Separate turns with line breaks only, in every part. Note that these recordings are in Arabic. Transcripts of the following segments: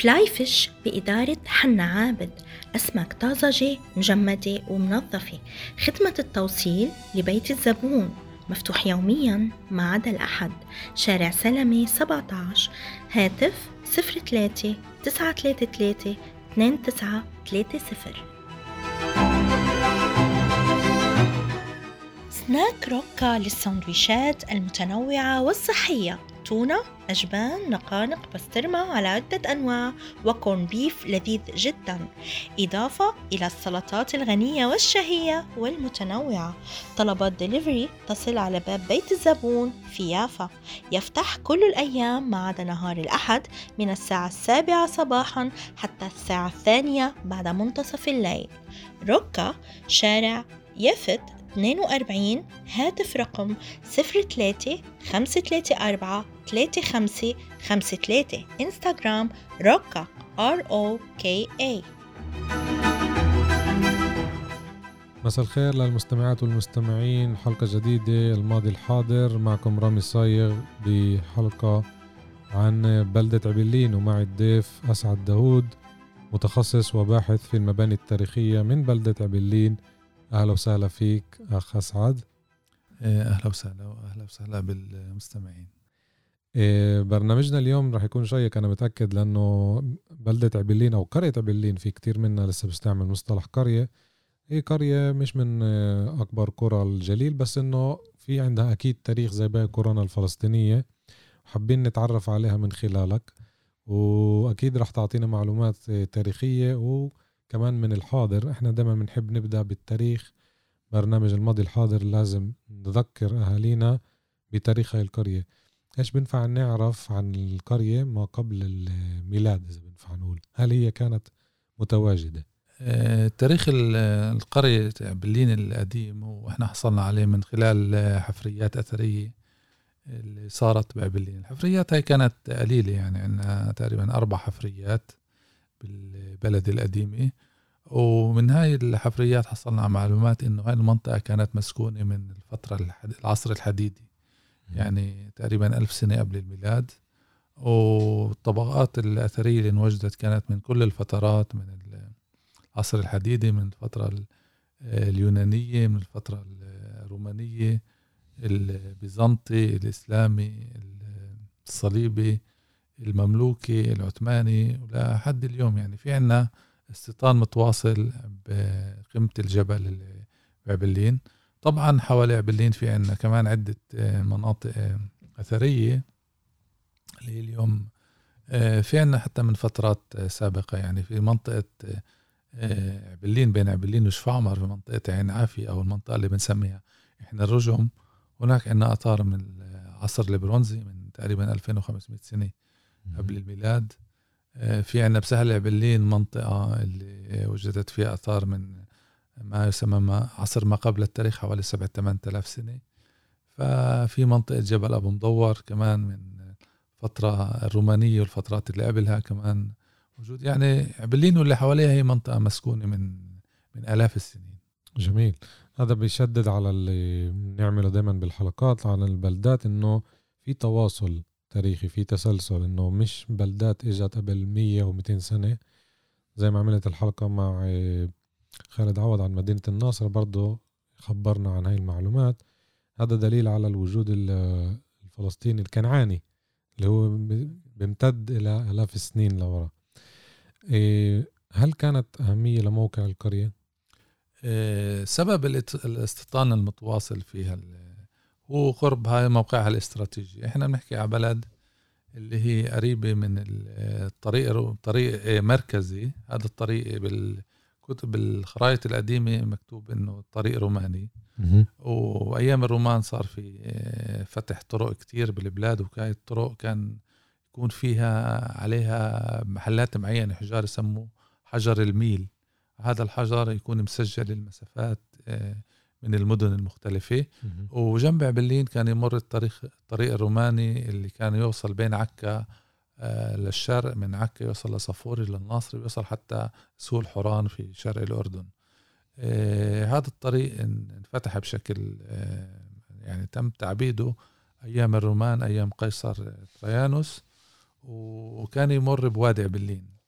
فلاي فيش بإدارة حنا عابد أسماك طازجة مجمدة ومنظفة. خدمة التوصيل لبيت الزبون مفتوح يوميا ما عدا الأحد. شارع سلمي 17 هاتف 03 933 2930 سناك روكا للسندويشات المتنوعة والصحية. تونة أجبان نقانق بسطرما على عدة أنواع و corned beef لذيذ جدا. إضافة إلى السلطات الغنية والشهية والمتنوعة. طلبات دليفري تصل على باب بيت الزبون في يافا يفتح كل الأيام ما عدا نهار الأحد من الساعة السابعة صباحا حتى الساعة الثانية بعد منتصف الليل. روكا شارع يفت 42 هاتف رقم 03 534 35 53 انستغرام روكا R O K A
مساء الخير للمستمعات والمستمعين. حلقة جديدة الماضي الحاضر. معكم رامي صايغ بحلقة عن بلدة عبلين ومعي الضيف أسعد داود متخصص وباحث في المباني التاريخية من بلدة عبلين. أهلا وسهلا فيك أخ أسعد.
إيه، أهلا وسهلا وأهلا وسهلا بالمستمعين.
إيه، برنامجنا اليوم راح يكون شيق أنا متأكد لأنه بلدة عبلين أو قرية عبلين في كتير منا لسه بيستعمل مصطلح قرية. هي قرية مش من آه، أكبر قرى الجليل بس إنه في عندها أكيد تاريخ زي باقي قرانا الفلسطينية حابين نتعرف عليها من خلالك. وأكيد راح تعطينا معلومات آه، تاريخية و كمان من الحاضر إحنا دائما بنحب نبدأ بالتاريخ. برنامج الماضي الحاضر لازم نذكر أهالينا بتاريخ هاي القرية. إيش بنفع نعرف عن القرية ما قبل الميلاد؟ إذا بنفع نقول هل هي كانت متواجدة؟
آه، تاريخ القرية بلين القديم وإحنا حصلنا عليه من خلال حفريات أثرية اللي صارت بأبلين الحفريات هاي كانت قليلة يعني عندنا تقريبا أربع حفريات. بالبلد القديمة ومن هاي الحفريات حصلنا على معلومات إنه هاي المنطقة كانت مسكونة من الفترة العصر الحديدي. يعني تقريبا ألف سنة قبل الميلاد. والطبقات الأثرية اللي انوجدت كانت من كل الفترات من العصر الحديدي من الفترة اليونانية من الفترة الرومانية البيزنطي الإسلامي الصليبي. المملوكي العثماني ولحد اليوم. يعني في عنا استيطان متواصل بقمة الجبل بعبلين طبعا حوالي عبلين في عنا كمان عدة آه، مناطق آه، أثرية اللي اليوم. آه، في عنا حتى من فترات سابقة. يعني في منطقة عبلين بين عبلين وشفعمر في منطقة عين عافية أو المنطقة اللي بنسميها إحنا الرجم. هناك عنا آثار من العصر البرونزي من تقريبا 2500 سنة. قبل الميلاد. آه، في عندنا بسهل عبلين منطقة اللي وجدت فيها آثار من ما يسمى ما عصر ما قبل التاريخ حوالي سبعة ثمان آلاف سنة. ففي منطقة جبل أبو مدور كمان من فترة الرومانية والفترات اللي قبلها كمان وجود يعني عبلين واللي حواليها هي منطقة مسكونة من من آلاف السنين.
جميل. هذا بيشدد على اللي بنعمله دائما بالحلقات على البلدات إنه في تواصل تاريخي في تسلسل إنه مش بلدات إجت قبل 100 و200 سنة زي ما عملت الحلقة مع آه، خالد عوض عن مدينة الناصر برضه خبرنا عن هاي المعلومات. هذا دليل على الوجود الفلسطيني الكنعاني اللي هو بيمتد إلى آلاف السنين لورا. إيه، هل كانت أهمية لموقع
القرية؟ سبب الاستيطان المتواصل فيها وقرب هاي موقعها الاستراتيجي. إحنا بنحكي على بلد اللي هي قريبة من الطريق طريق مركزي. هذا الطريق بالكتب الخرائط القديمة مكتوب إنه طريق روماني. وأيام الرومان صار في فتح طرق كتير بالبلاد وكانت الطرق كان يكون فيها عليها محلات معينة حجار يسموه حجر الميل. هذا الحجر يكون مسجل المسافات آه، من المدن المختلفة. وجنب عبلين كان يمر الطريق الطريق الروماني اللي كان يوصل بين عكا آه، للشرق من عكا يوصل لصفوري للناصر يوصل حتى سوق حوران في شرق الأردن. آه، هذا الطريق انفتح بشكل يعني تم تعبيده أيام الرومان أيام قيصر تريانوس. وكان يمر بوادي عبلين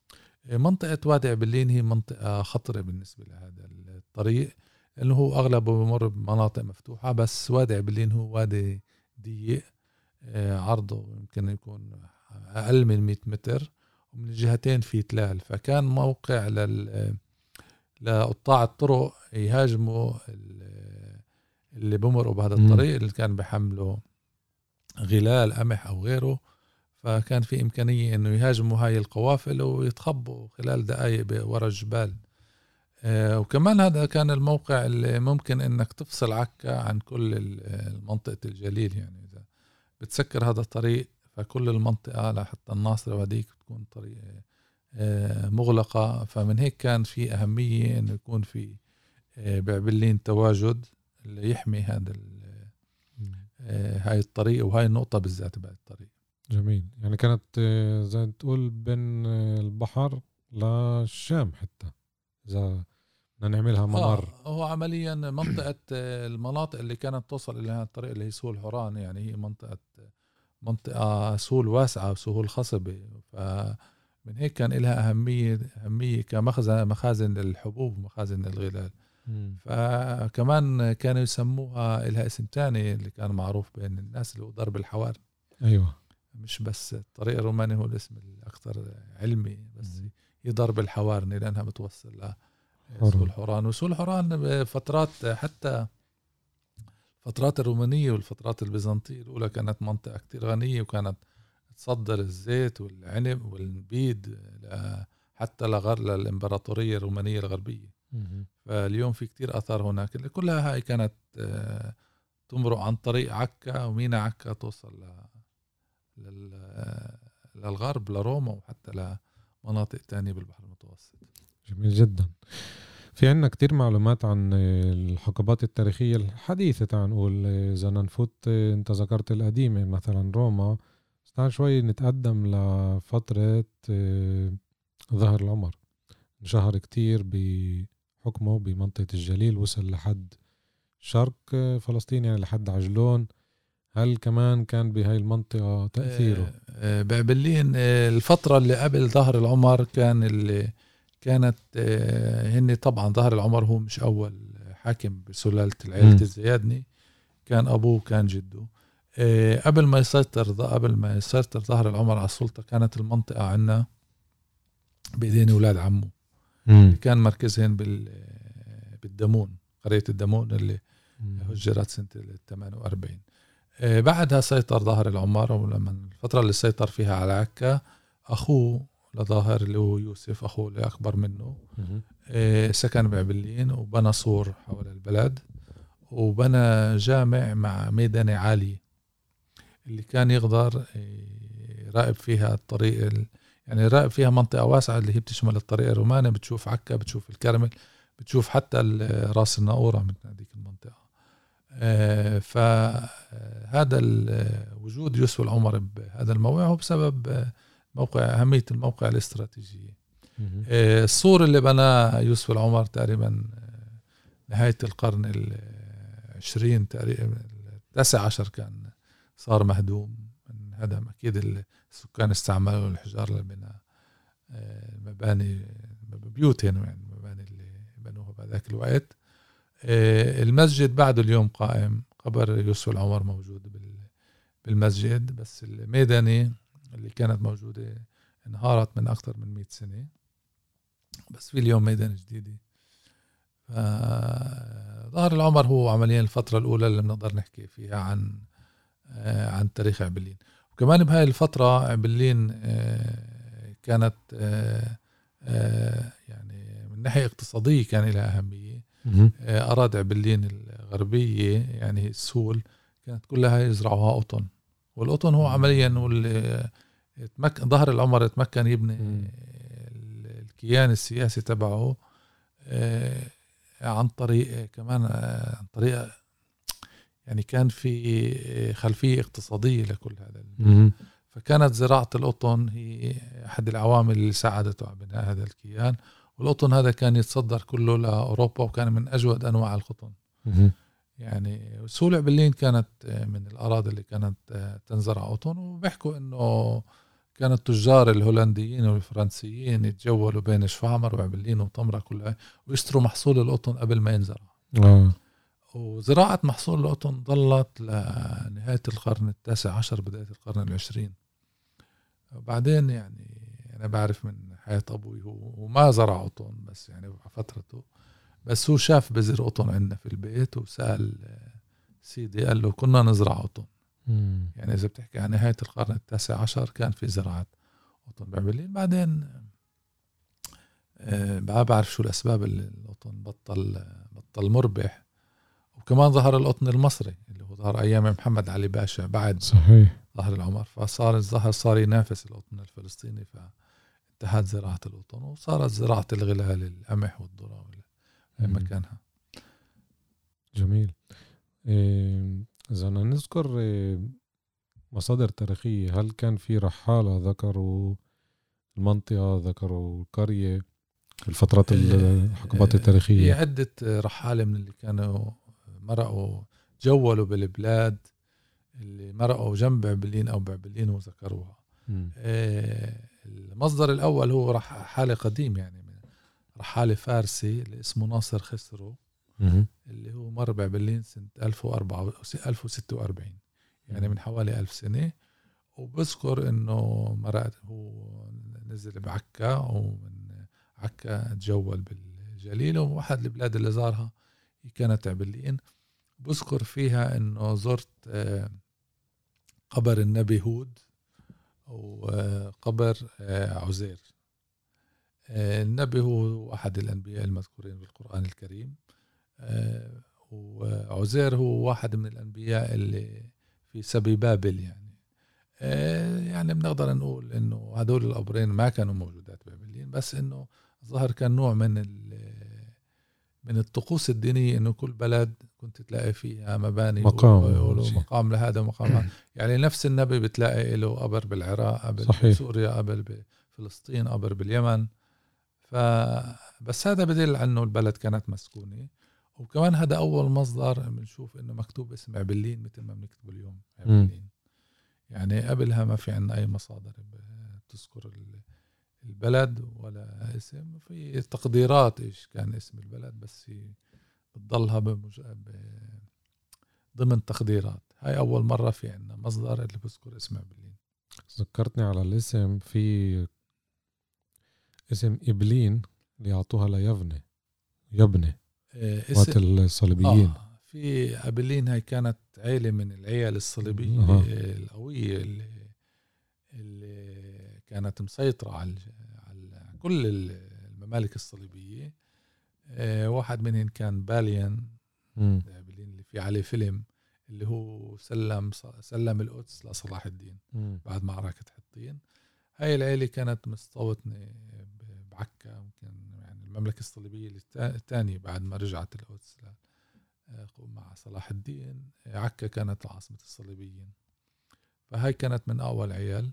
منطقة وادي عبلين هي منطقة خطرة بالنسبة لهذا الطريق. لأنه هو أغلبه بمر بمناطق مفتوحة بس وادي عبلين هو وادي ضيق آه، عرضه يمكن يكون أقل من 100 متر ومن الجهتين في تلال. فكان موقع لل لقطاع الطرق يهاجموا اللي بمرقوا بهذا الطريق اللي كان بحملوا غلال قمح أو غيره. فكان في إمكانية إنه يهاجموا هاي القوافل ويتخبوا خلال دقائق ورا الجبال. آه، وكمان هذا كان الموقع اللي ممكن إنك تفصل عكا عن كل منطقة الجليل يعني. إذا بتسكر هذا الطريق فكل المنطقة لحتى الناصرة وهديك بتكون طريق آه، مغلقة. فمن هيك كان في أهمية إنه يكون في آه، بعبلين تواجد اللي يحمي هذا هاي الطريق وهاي النقطة بالذات بهاي الطريق.
جميل. يعني كانت آه، زي تقول بين آه، البحر للشام حتى. إذا بدنا نعملها ممر
آه هو عمليا منطقة آه، المناطق اللي كانت توصل إلى الطريق اللي هي سهول حوران يعني هي منطقة منطقة سهول واسعة وسهول خصبة. فمن هيك كان لها أهمية أهمية كمخزن مخازن للحبوب ومخازن للغلال فكمان كانوا يسموها لها اسم تاني اللي كان معروف بين الناس اللي هو ضرب الحوار.
أيوه.
مش بس الطريق الروماني هو الاسم الأكثر علمي بس هي ضرب الحوارني لأنها بتوصل لسوق الحوران. وسوق الحوران بفترات حتى فترات الرومانية والفترات البيزنطية الأولى كانت منطقة كتير غنية وكانت تصدر الزيت والعنب والنبيد حتى لغر للإمبراطورية الرومانية الغربية. فاليوم في كتير أثار هناك. كلها هاي كانت تمرق عن طريق عكا ومينا عكا توصل للغرب لروما وحتى لمناطق تانية بالبحر المتوسط.
جميل جدا. في عنا كتير معلومات عن الحقبات التاريخية الحديثة تعال نقول إذا نفوت أنت ذكرت القديمة مثلا روما. تعال شوي نتقدم لفترة آه، ظهر العمر. انشهر كتير بحكمه بمنطقة الجليل وصل لحد شرق فلسطين يعني لحد عجلون. هل كمان كان بهاي المنطقة تأثيره؟
آه، آه، بعبلين آه، الفترة اللي قبل ظهر العمر كان اللي كانت هن طبعا ظهر العمر هو مش أول حاكم بسلالة العيلة الزيادني. كان أبوه كان جده. قبل ما يسيطر قبل ما يسيطر ظهر العمر على السلطة كانت المنطقة عنا بإيدين أولاد عمه. مم. كان مركزهن بال بالدمون قرية الدمون اللي هجرت سنة 48 آه، بعدها سيطر ظاهر العمار ولما الفترة اللي سيطر فيها على عكا أخوه لظاهر اللي هو يوسف أخوه اللي أكبر منه آه، سكن بعبلين وبنى سور حول البلد وبنى جامع مع ميدانة عالية اللي كان يقدر يراقب فيها الطريق يعني يراقب فيها منطقة واسعة اللي هي بتشمل الطريق الروماني بتشوف عكا بتشوف الكرمل بتشوف حتى راس الناقورة من هذيك المنطقة. آه، فهذا وجود يوسف العمر بهذا الموقع هو بسبب موقع أهمية الموقع الاستراتيجي. آه، السور اللي بناه يوسف العمر تقريبا آه، نهاية القرن العشرين تقريبا التاسع عشر كان صار مهدوم. انهدم أكيد السكان استعملوا الحجار لبناء مباني بيوتهم يعني المباني اللي بنوها بهذاك الوقت. آه، المسجد بعده اليوم قائم. قبر يوسف العمر موجود بالمسجد بس الميداني اللي كانت موجودة انهارت من أكثر من مئة سنة. بس في اليوم ميدان جديدة. ظهر العمر هو عمليا الفترة الأولى اللي بنقدر نحكي فيها عن آه، عن تاريخ عبلين وكمان بهاي الفترة عبلين آه، كانت يعني من ناحية اقتصادية كان لها أهمية. آه، أراضي عبلين الغربية يعني السول كانت كلها يزرعوها قطن والقطن هو عمليا تمكن ظهر العمر تمكن يبني. الكيان السياسي تبعه آه، عن طريق كمان آه، عن طريق يعني كان في خلفية اقتصادية لكل هذا. فكانت زراعة القطن هي أحد العوامل اللي ساعدته على بناء هذا الكيان والقطن هذا كان يتصدر كله لأوروبا وكان من أجود أنواع القطن. يعني سولع باللين كانت من الأراضي اللي كانت تنزرع قطن وبيحكوا إنه كان التجار الهولنديين والفرنسيين يتجولوا بين شفامر وعبلين وطمرة كلها ويشتروا محصول القطن قبل ما ينزرع.
آه.
وزراعة محصول القطن ظلت لنهاية القرن التاسع عشر بداية القرن العشرين. وبعدين يعني أنا بعرف من حياة أبوي هو وما زرع قطن بس يعني على فترته. بس هو شاف بذر قطن عندنا في البيت وسأل سيدي قال له كنا نزرع قطن. يعني إذا بتحكي عن نهاية القرن التاسع عشر كان في زراعة قطن بعبلين بعدين آه، ما بعرف شو الأسباب اللي القطن بطل بطل مربح. وكمان ظهر القطن المصري اللي هو ظهر أيام محمد علي باشا بعد
صحيح.
ظهر العمر. فصار الظهر صار ينافس القطن الفلسطيني. فانتهت زراعة القطن وصارت زراعة الغلال القمح والذرة في. مكانها
جميل إيه، إذا بدنا نذكر إيه، مصادر تاريخية هل كان في رحالة ذكروا المنطقة ذكروا القرية في الفترات الحقبات
في
التاريخية
عدة رحالة من اللي كانوا مرقوا جولوا بالبلاد اللي مرقوا جنب بعبلين أو بعبلين وذكروها
مم.
المصدر الأول هو رحالة قديم يعني من رحالة فارسي اللي اسمه ناصر خسرو. اللي هو مر بعبلين 1004 1046 يعني من حوالي ألف سنة. وبذكر إنه مرأت هو نزل بعكا ومن عكا تجول بالجليل. وواحد البلاد اللي زارها هي كانت عبلين بذكر فيها إنه زرت آه، قبر النبي هود. وقبر آه، عزير. آه، النبي هو أحد الأنبياء المذكورين بالقرآن الكريم. آه، وعزير هو واحد من الأنبياء اللي في سبي بابل يعني. آه، يعني بنقدر نقول إنه هدول القبرين ما كانوا موجودات ببابلين بس إنه ظهر كان نوع من من الطقوس الدينية إنه كل بلد كنت تلاقي فيها مباني
مقام.
مقام لهذا ومقام. يعني نفس النبي بتلاقي له قبر بالعراق قبر
صحيح.
بسوريا قبر بفلسطين قبر باليمن ف بس هذا بدل إنه البلد كانت مسكونة وكمان هذا أول مصدر بنشوف إنه مكتوب اسم عبلين مثل ما بنكتبه اليوم عبلين يعني قبلها ما في عندنا أي مصادر تذكر ال- البلد ولا اسم في تقديرات إيش كان اسم البلد بس هي بتضلها بمج... ب... ضمن تقديرات. هاي أول مرة في عندنا مصدر اللي بذكر اسم عبلين
ذكرتني على الاسم في اسم إبلين اللي أعطوها ليبنة يبنة
آه،
وقت الصليبيين.
آه في أبلين هاي كانت عيلة من العيال الصليبية
أها.
القوية اللي, اللي كانت مسيطرة على على كل الممالك الصليبية. آه، واحد منهم كان باليان. أبلين اللي في عليه فيلم اللي هو سلم سلم القدس لصلاح الدين. بعد معركة حطين. هاي العيلة كانت مستوطنة بعكا يمكن يعني المملكة الصليبية الثانية بعد ما رجعت القدس ل- مع صلاح الدين. عكا كانت عاصمة الصليبيين فهاي كانت من أول عيال.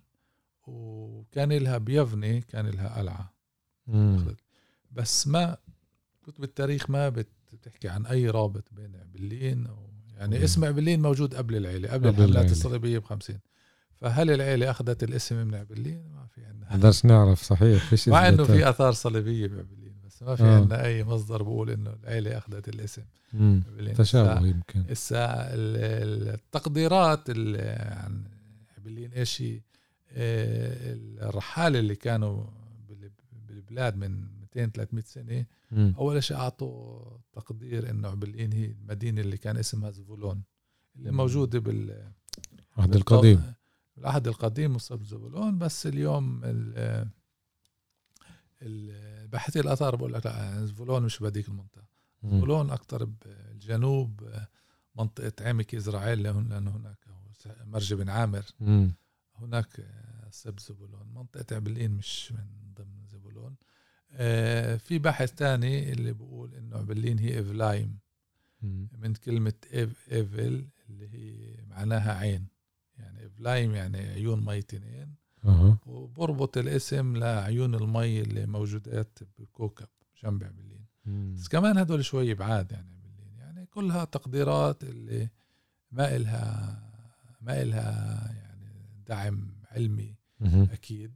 وكان لها بيفني كان لها قلعة
مم.
بس ما كتب التاريخ ما بت- بتحكي عن أي رابط بين عبلين أو يعني
مم.
اسم عبلين موجود قبل العيلة قبل
قبل
الحملات
العيلة.
الصليبية بخمسين فهل العيلة أخذت الاسم من عبلين ما في عندنا
قدرش نعرف صحيح فيش
مع
إنه.
في آثار صليبية بعبلين بس ما في
آه.
عندنا أي مصدر بقول إنه العيلة أخذت الاسم
تشابه يمكن
ال- التقديرات اللي عن عبلين إيش هي الرحاله اللي كانوا بال- بالبلاد من 200 300 سنة
مم.
أول شيء أعطوا تقدير إنه عبلين هي المدينة اللي كان اسمها زبولون اللي. موجودة بال
العهد القديم
العهد القديم مصاب زبولون بس اليوم ال- ال- باحثي الآثار بقول لك لا زبولون مش بهذيك
المنطقة.
زبولون أكثر بالجنوب منطقة عمك إسرائيل لأن لأنه هناك مرج بن عامر
مم.
هناك سب زبولون منطقة عبلين مش من ضمن زبولون. آه، في بحث تاني اللي بقول إنه عبلين هي افلايم من كلمة إف إيفل اللي هي معناها عين. يعني افلايم يعني عيون مي تنين.
أها.
وبربط الاسم لعيون المي اللي موجودات بكوكب جنب عبلين بس كمان هدول شوي بعاد يعني عبلين يعني كلها تقديرات اللي ما إلها ما إلها يعني دعم علمي
مهم.
أكيد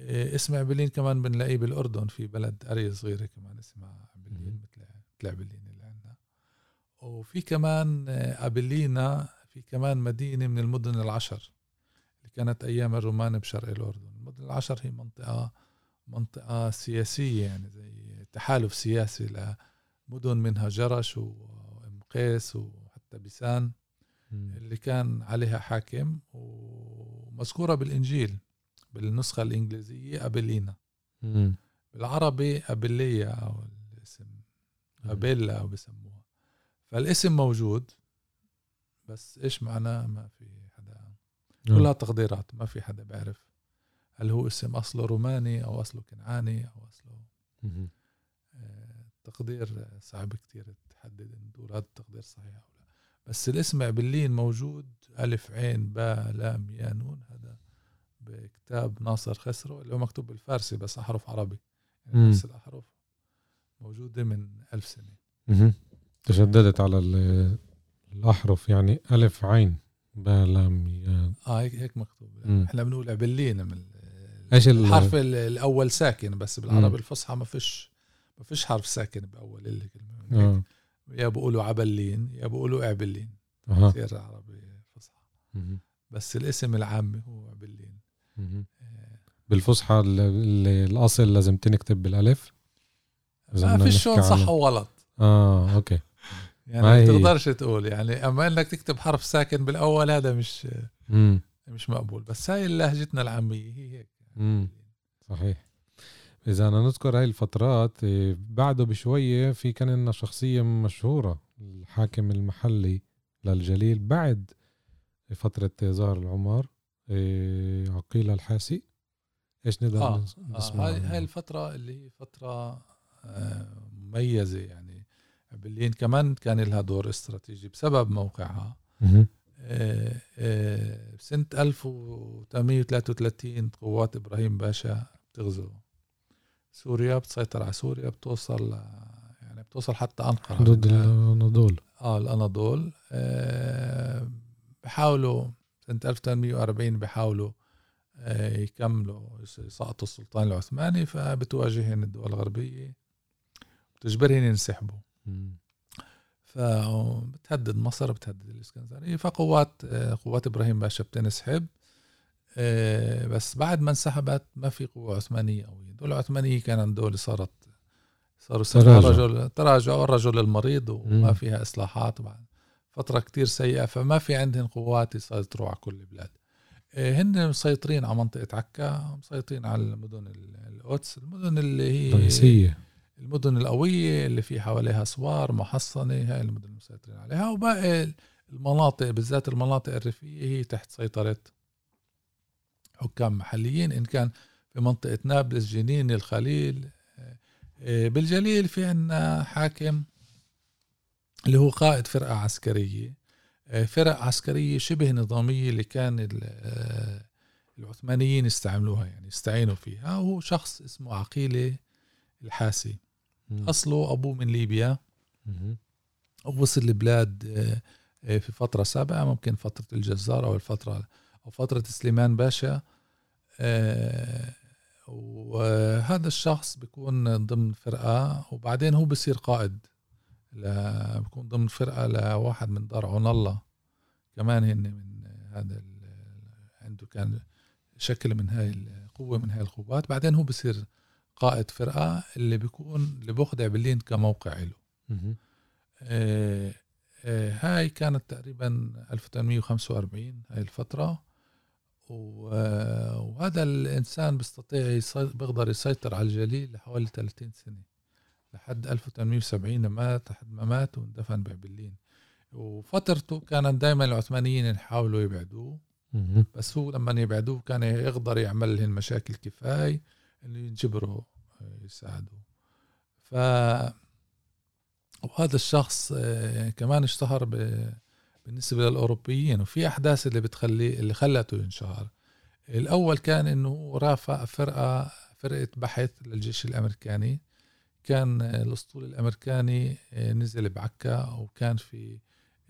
إيه، اسم عبلين كمان بنلاقيه بالأردن في بلد قريه صغيره كمان اسمها عبلين
مهم.
مثل مثل عبلين اللي عندنا وفي كمان آه، أبلينا في كمان مدينة من المدن العشر اللي كانت أيام الرومان بشرق الأردن المدن العشر هي منطقة منطقة سياسية يعني زي تحالف سياسي لمدن منها جرش وام قيس وحتى بيسان. اللي كان عليها حاكم ومذكورة بالإنجيل بالنسخة الإنجليزية أبلينا
مم.
بالعربي أبلية أو الاسم أبيلا أو بسموها. فالاسم موجود بس إيش معناه؟ ما في حدا. كلها تقديرات ما في حدا بيعرف هل هو اسم أصله روماني أو أصله كنعاني أو أصله
مهم.
آه، تقدير صعب كتير تحدد دول هذا التقدير صحيح بس الاسم عبلين موجود ألف عين باء لام يا نون هذا بكتاب ناصر خسرو اللي هو مكتوب بالفارسي بس أحرف عربي يعني
مم.
نفس الأحرف موجودة من ألف سنة
مهم. تشددت على ال- الأحرف يعني ألف عين باء لام ياء
آه هيك هيك مكتوب
مم.
إحنا بنقول عبلين من
ال-
الحرف ال- الأول ساكن بس. بالعربي الفصحى ما فيش ما فيش حرف ساكن بأول الكلمة
آه.
يا بقولوا عبلين يا بقولوا اعبلين. كثير عربي فصحى. بس الاسم العامي هو عبلين. آه،
بالفصحى ال- ال- الأصل لازم تنكتب بالألف إذا
ما
نحكي
شلون صح وغلط
أوكي ما
يعني ما تقدرش تقول يعني أما إنك تكتب حرف ساكن بالأول هذا مش
مم.
مش مقبول بس هاي لهجتنا العامية هي هيك.
صحيح إذا أنا نذكر هاي الفترات إيه، بعده بشوية في كان لنا شخصية مشهورة الحاكم المحلي للجليل بعد فترة زهر العمر إيه، عقيل الحاسي إيش نقدر نس-
آه
نسمع
هاي
عنه؟
هاي الفترة اللي هي فترة آه مميزة يعني عبلين كمان كان لها دور استراتيجي بسبب موقعها
مهم.
آه، آه، سنة 1833 قوات إبراهيم باشا بتغزو سوريا بتسيطر على سوريا بتوصل يعني بتوصل حتى أنقرة.
ضد
بدها-
الأناضول.
آه الأناضول. آه، بحاولوا سنة 1840 بحاولوا آه، يكملوا يس- يسقطوا السلطان العثماني فبتواجههم الدول الغربية بتجبرهم ينسحبوا. فبتهدد مصر بتهدد الإسكندرية فقوات آه، قوات إبراهيم باشا بتنسحب. بس بعد ما انسحبت ما في قوة عثمانية قوية. الدولة العثمانية كانت دولة صارت صاروا
تراجع.
رجل تراجع. والرجل المريض وما. فيها إصلاحات بعد فترة كتير سيئة. فما في عندهم قوات يسيطروا على كل البلاد آه، هن مسيطرين على منطقة عكا مسيطرين على المدن ال- القدس المدن اللي هي
رئيسية
المدن القوية اللي في حواليها أسوار محصنة هاي المدن المسيطرين عليها. وباقي المناطق بالذات المناطق الريفية هي تحت سيطرة حكام محليين. إن كان في منطقة نابلس جنين الخليل. آه، آه، بالجليل في عنا حاكم اللي هو قائد فرقة عسكرية. آه، فرق عسكرية شبه نظامية اللي كان ال- العثمانيين يستعملوها يعني يستعينوا فيها. وهو شخص اسمه عقيلة الحاسي.
مم.
أصله أبوه من ليبيا. ووصل البلاد في فترة سابقة ممكن فترة الجزار أو الفترة أو فترة سليمان باشا. وهذا الشخص بيكون ضمن فرقة وبعدين هو بصير قائد ل- بيكون ضمن فرقة لواحد من دار عون الله. كمان هن من هذا ال- عنده كان شكل من هاي القوه من هاي القوات. بعدين هو بصير قائد فرقة اللي بيكون اللي باخذ عبلين كموقع له. آه، آه، هاي كانت تقريبا 1845 هاي الفترة. وهذا الإنسان بيستطيع بيقدر يسيطر على الجليل لحوالي 30 سنة لحد 1870 مات لحد ما مات واندفن بعبلين وفترته كانت دائما العثمانيين يحاولوا يبعدوه. بس هو لما يبعدوه كان يقدر يعمل لهم مشاكل كفاية إنه ينجبروا آه، يساعدوه ف وهذا الشخص آه، كمان اشتهر ب... بالنسبة للأوروبيين وفي أحداث اللي بتخليه اللي خلته ينشهر. الأول كان إنه هو رافع فرقة فرقة بحث للجيش الأمريكاني. كان الأسطول الأمريكاني آه، نزل بعكا وكان في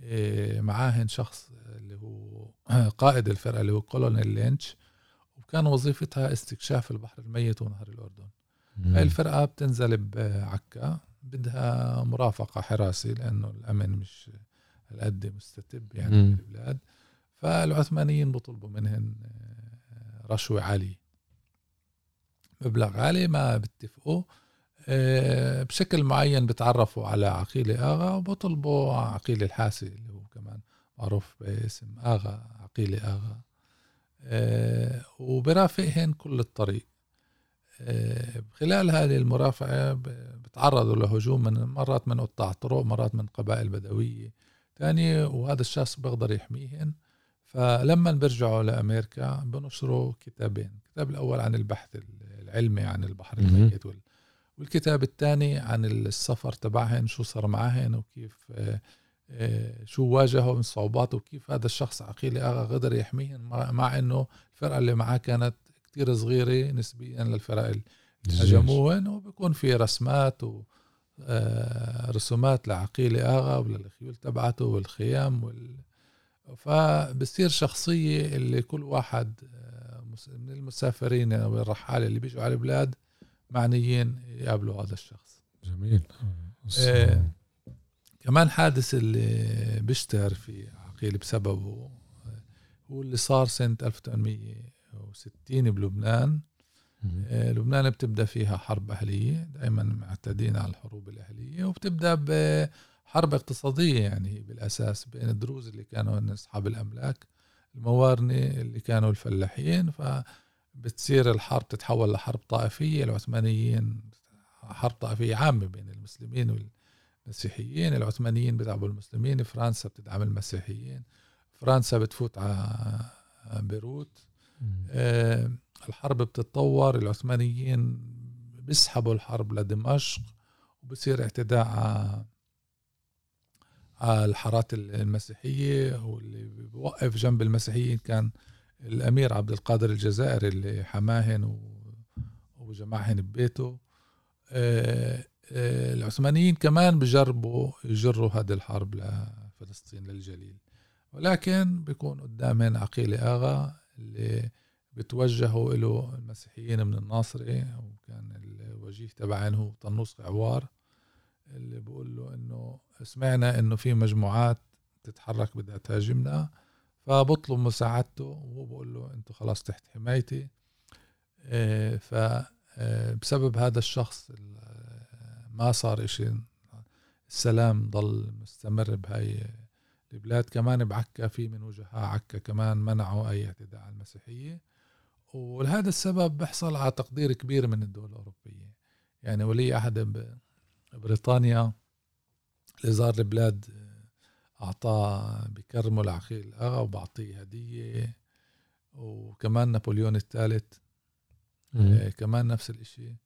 آه، معاهن شخص اللي هو قائد الفرقة اللي هو كولونيل لينش وكان وظيفتها استكشاف البحر الميت ونهر الأردن. هاي الفرقة بتنزل بعكا بدها مرافقة حراسي لأنه الأمن مش هالقد مستتب يعني
مم.
بالبلاد فالعثمانيين بطلبوا منهن آه، رشوة عالية. مبلغ عالي ما بيتفقوا آه، بشكل معين بتعرفوا على عقيلة آغا وبطلبوا عقيلة الحاسي اللي هو كمان معروف باسم آغا عقيلة آغا. آه، وبرافقهن كل الطريق. خلال هذه المرافقة ب- بتعرضوا لهجوم من مرات من قطاع طرق مرات من قبائل بدوية. تانية وهذا الشخص بيقدر يحميهن فلما بيرجعوا لأمريكا بنشروا كتابين الكتاب الأول عن البحث العلمي عن البحر. الميت وال- والكتاب الثاني عن السفر تبعهن شو صار معهن وكيف آه، آه، شو واجهوا من صعوبات وكيف هذا الشخص عقيلي أغا قدر يحميهن مع, إنه الفرقة اللي معاه كانت كتير صغيرة نسبيا للفرق اللي. هجموهن وبيكون في رسمات و رسومات لعقيلة آغا وللخيول تبعته والخيام وال... فبصير شخصية اللي كل واحد آه، من المسافرين أو الرحالة اللي بيجوا على البلاد معنيين يقابلوا هذا الشخص
جميل
إيه. كمان حادث اللي بيشتهر في عقيل بسببه هو اللي صار سنة 1860 بلبنان. آه، لبنان بتبدأ فيها حرب أهلية دائما معتادين على الحروب الأهلية وبتبدأ بحرب اقتصادية يعني بالأساس بين الدروز اللي كانوا أصحاب الأملاك الموارنة اللي كانوا الفلاحين فبتصير الحرب تتحول لحرب طائفية العثمانيين حرب طائفية عامة بين المسلمين والمسيحيين العثمانيين بيدعموا المسلمين فرنسا بتدعم المسيحيين فرنسا بتفوت على بيروت. آه، الحرب بتتطور العثمانيين بيسحبوا الحرب لدمشق وبصير اعتداء على الحارات المسيحية واللي بوقف جنب المسيحيين كان الأمير عبد القادر الجزائري اللي حماهن وجمعهن ببيته. آه، آه، العثمانيين كمان بجربوا يجروا هذه الحرب لفلسطين للجليل. ولكن بيكون قدامهن عقيلة آغا اللي بتوجهوا له المسيحيين من الناصري وكان الوجيه تبعهم هو طنوس عوار اللي بقول له إنه سمعنا إنه في مجموعات تتحرك بدها تهاجمنا فبطلب مساعدته وهو بقول له أنتوا خلاص تحت حمايتي. إيه، ف آه، بسبب هذا الشخص ال- آه، ما صار إشي. السلام ضل مستمر بهاي البلاد. كمان بعكا في من وجهاء عكا كمان منعوا أي اعتداء على المسيحية. ولهذا السبب بيحصل على تقدير كبير من الدول الأوروبية. يعني ولي عهد ب- بريطانيا اللي زار البلاد أعطاه بكرمه العقيل الاغا وبعطيه هدية. وكمان نابليون الثالث. آه، كمان نفس الإشي.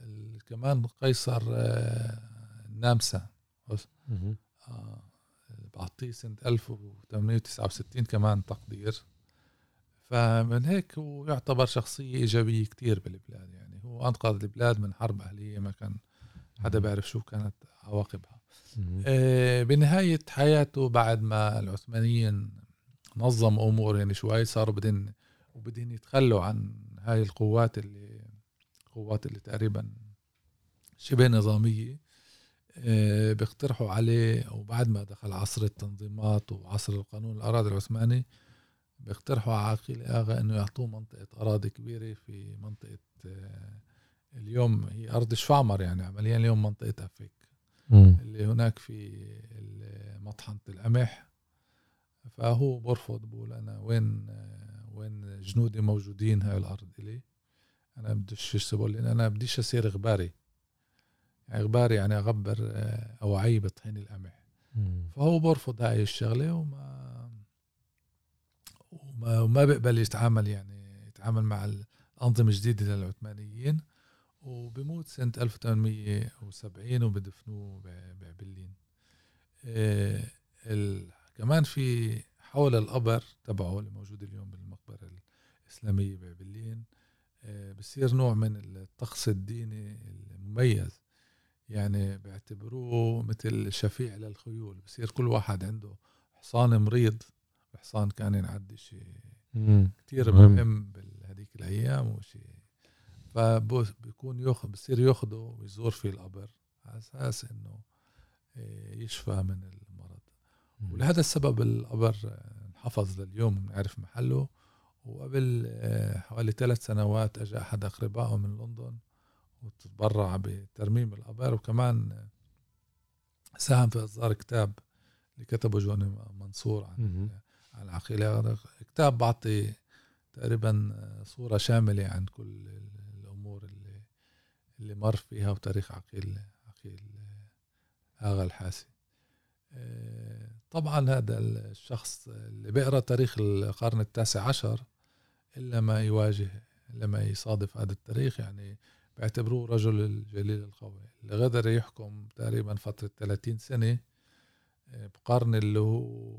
وكمان قيصر آه، نامسا
مهم.
آه، بعطيه سنة 1869 كمان تقدير. فمن هيك هو يعتبر شخصية إيجابية كتير بالبلاد يعني هو أنقذ البلاد من حرب أهلية ما كان حدا بيعرف شو كانت عواقبها. آه، بنهاية حياته بعد ما العثمانيين نظموا أمور يعني شوي صاروا بدهن وبدهن يتخلوا عن هاي القوات اللي القوات اللي تقريبا شبه نظامية آه، بيقترحوا عليه وبعد ما دخل عصر التنظيمات وعصر القانون الأراضي العثماني بيقترحوا على عقيل آغا إنه يعطوه منطقة أراضي كبيرة في منطقة آه، اليوم هي أرض شفعمر يعني عمليا اليوم منطقة أفيك
مهم.
اللي هناك في مطحنة القمح فهو برفض بقول أنا وين وين جنودي موجودين هاي الأرض إلي أنا بديش يسيبوا لي أنا بديش أصير غباري يعني غباري يعني أغبر آه، أو عيب طحين القمح. فهو برفض هاي الشغلة وما وما, بيقبل يتعامل يعني يتعامل مع الأنظمة الجديدة للعثمانيين وبموت سنة 1870 وبدفنوه بعبلين إيه كمان في حول القبر تبعه اللي موجود اليوم بالمقبرة الإسلامية بعبلين إيه بصير نوع من الطقس الديني المميز. يعني بيعتبروه مثل شفيع للخيول. بصير كل واحد عنده حصان مريض الحصان كان ينعد شيء كثير مهم. بهذيك الأيام وشيء. فبيكون ياخذ بصير ياخده ويزور في القبر على أساس إنه آه، يشفى من المرض. ولهذا السبب القبر انحفظ لليوم بنعرف محله. وقبل آه، حوالي ثلاث سنوات اجى أحد أقربائه من لندن وتتبرع بترميم القبر. وكمان ساهم في إصدار كتاب اللي كتبه جوني منصور عن عن العقيله كتاب بعطي تقريبا صورة شاملة عن كل الأمور اللي اللي مر فيها وتاريخ عقيل عقيل آغا الحاسي. طبعا هذا الشخص اللي بيقرأ تاريخ القرن التاسع عشر إلا ما يواجه إلا ما يصادف هذا التاريخ يعني بيعتبروه رجل الجليل القوي. اللي قدر يحكم تقريبا فترة 30 سنة آه، بقرن اللي هو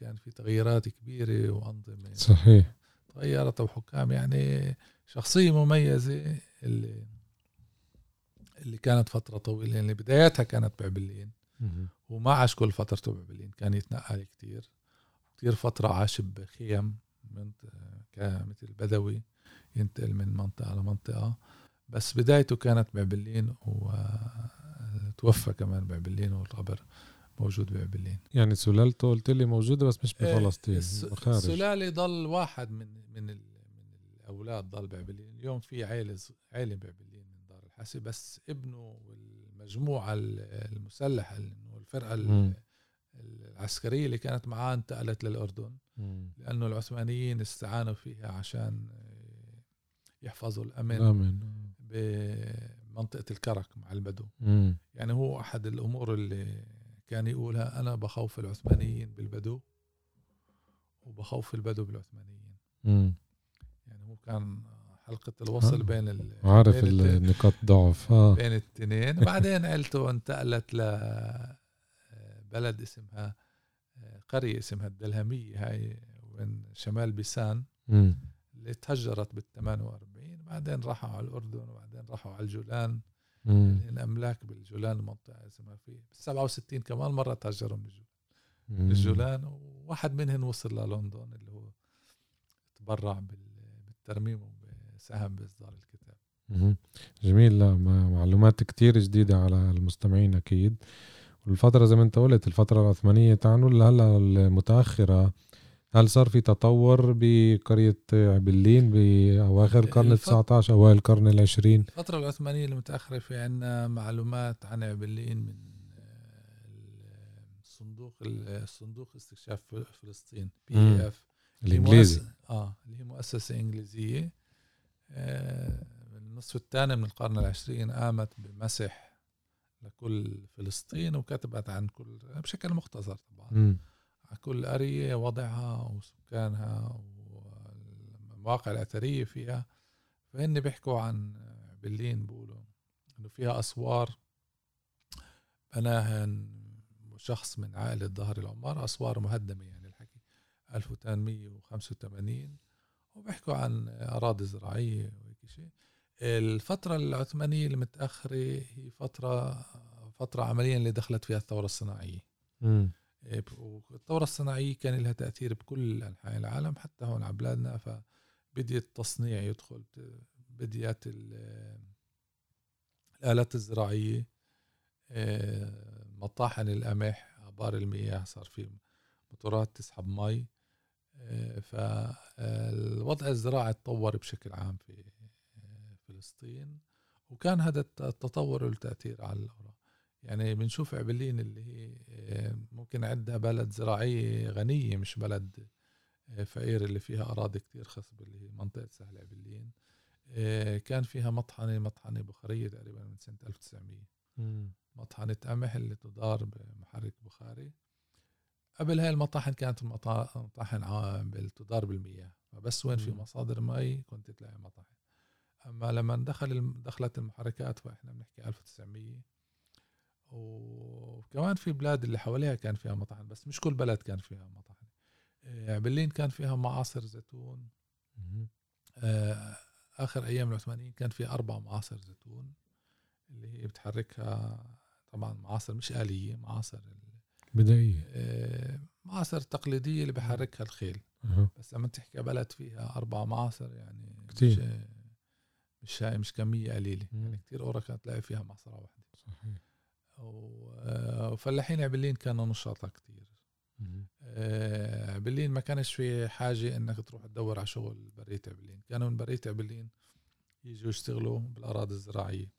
كان في تغييرات كبيرة وأنظمة
صحيح.
تغيرت وحكام يعني شخصية مميزة اللي اللي كانت فترة طويلة يعني بداياتها كانت بعبلين وما عاش كل فترته بعبلين كان يتنقل كتير. كتير فترة عاش بخيم مثل بدوي ينتقل من منطقة لمنطقة. بس بدايته كانت بعبلين وتوفى كمان بعبلين والقبر موجود بعبلين
يعني سلالته قلت لي موجودة بس مش إيه، بفلسطين
السلاله ضل واحد من من من الأولاد ضل بعبلين اليوم في عائله عائله بعبلين من دار الحسي بس ابنه والمجموعة المسلحة الفرقة العسكرية اللي كانت معاه انتقلت للأردن. لأنه العثمانيين استعانوا فيها عشان يحفظوا الأمن, الأمن. بمنطقة الكرك مع البدو. يعني هو أحد الأمور اللي كان يقولها أنا بخوف العثمانيين بالبدو وبخوف البدو بالعثمانيين.
مم.
يعني هو كان حلقة الوصل بين ال
عارف النقاط ضعف. آه.
بين الاثنين بعدين عيلته انتقلت ل بلد اسمها قرية اسمها الدلهمية هاي وين شمال بيسان اللي تهجرت بال 48 بعدين راحوا على الأردن وبعدين راحوا على الجولان. لأن أملاك بالجولان منطقة اسمها في بال 67 كمان مرة تهجروا من الجولان وواحد منهم وصل للندن اللي هو تبرع بالترميم وساهم بإصدار الكتاب.
جميل. لا معلومات كتير جديدة على المستمعين أكيد. والفترة زي ما أنت قلت الفترة العثمانية تعنوا هلا المتأخرة هل صار في تطور بقرية عبلين بأواخر القرن التسعة عشر أوائل القرن العشرين؟
الفترة العثمانية المتأخرة في عنا معلومات عن عبلين من الصندوق الصندوق استكشاف فلسطين بي اف
الإنجليزي.
آه اللي هي مؤسسة إنجليزية آه النصف الثاني من القرن العشرين قامت بمسح لكل فلسطين وكتبت عن كل بشكل مختصر طبعا.
م.
كل قرية وضعها وسكانها والمواقع الأثرية فيها فهن بيحكوا عن بلين بيقولوا إنه فيها أسوار بناها شخص من عائلة ظهر العمار أسوار مهدمة يعني الحكي 1885 وبيحكوا عن أراضي زراعية وهيك شيء. الفترة العثمانية المتأخرة هي فترة فترة عمليا اللي دخلت فيها الثورة الصناعية. والثورة الصناعية كان لها تأثير بكل أنحاء العالم حتى هون على بلادنا فبدي التصنيع يدخل بديت الآلات الزراعية إيه، مطاحن القمح آبار المياه صار في موتورات تسحب مي إيه، فالوضع الزراعي تطور بشكل عام في فلسطين وكان هذا التطور له تأثير على الأوراق. يعني بنشوف عبلين اللي هي آه، ممكن عندها بلد زراعية غنية مش بلد آه، فقير اللي فيها أراضي كتير خصبة اللي هي منطقة سهل عبلين آه، كان فيها مطحنة مطحنة بخارية تقريبا من سنة 1900 مطحنة قمح اللي تدار بمحرك بخاري. قبل هاي المطاحن كانت مطاحن تدار بالمياه. فبس وين في. مصادر مي كنت تلاقي مطاحن. أما لما دخل دخلت المحركات فإحنا بنحكي 1900 وكمان في بلاد اللي حواليها كان فيها مطاحن بس مش كل بلد كان فيها مطاحن آه، عبلين كان فيها معاصر زيتون. آه، آخر أيام العثمانيين كان في أربع معاصر زيتون اللي هي بتحركها طبعا معاصر مش آلية معاصر
بدائية
آه، معاصر تقليدية اللي بحركها الخيل
أها.
بس لما تحكي بلد فيها أربع معاصر يعني
كتير.
مش مش هاي مش كمية قليلة
مم.
يعني كتير أورا كانت تلاقي فيها معصرة واحدة
صحيح
آه، وفلاحين عبلين كانوا نشاطة كتير. آه، عبلين ما كانش في حاجة إنك تروح تدور على شغل برية عبلين كانوا من برية عبلين يجوا يشتغلوا بالأراضي الزراعية.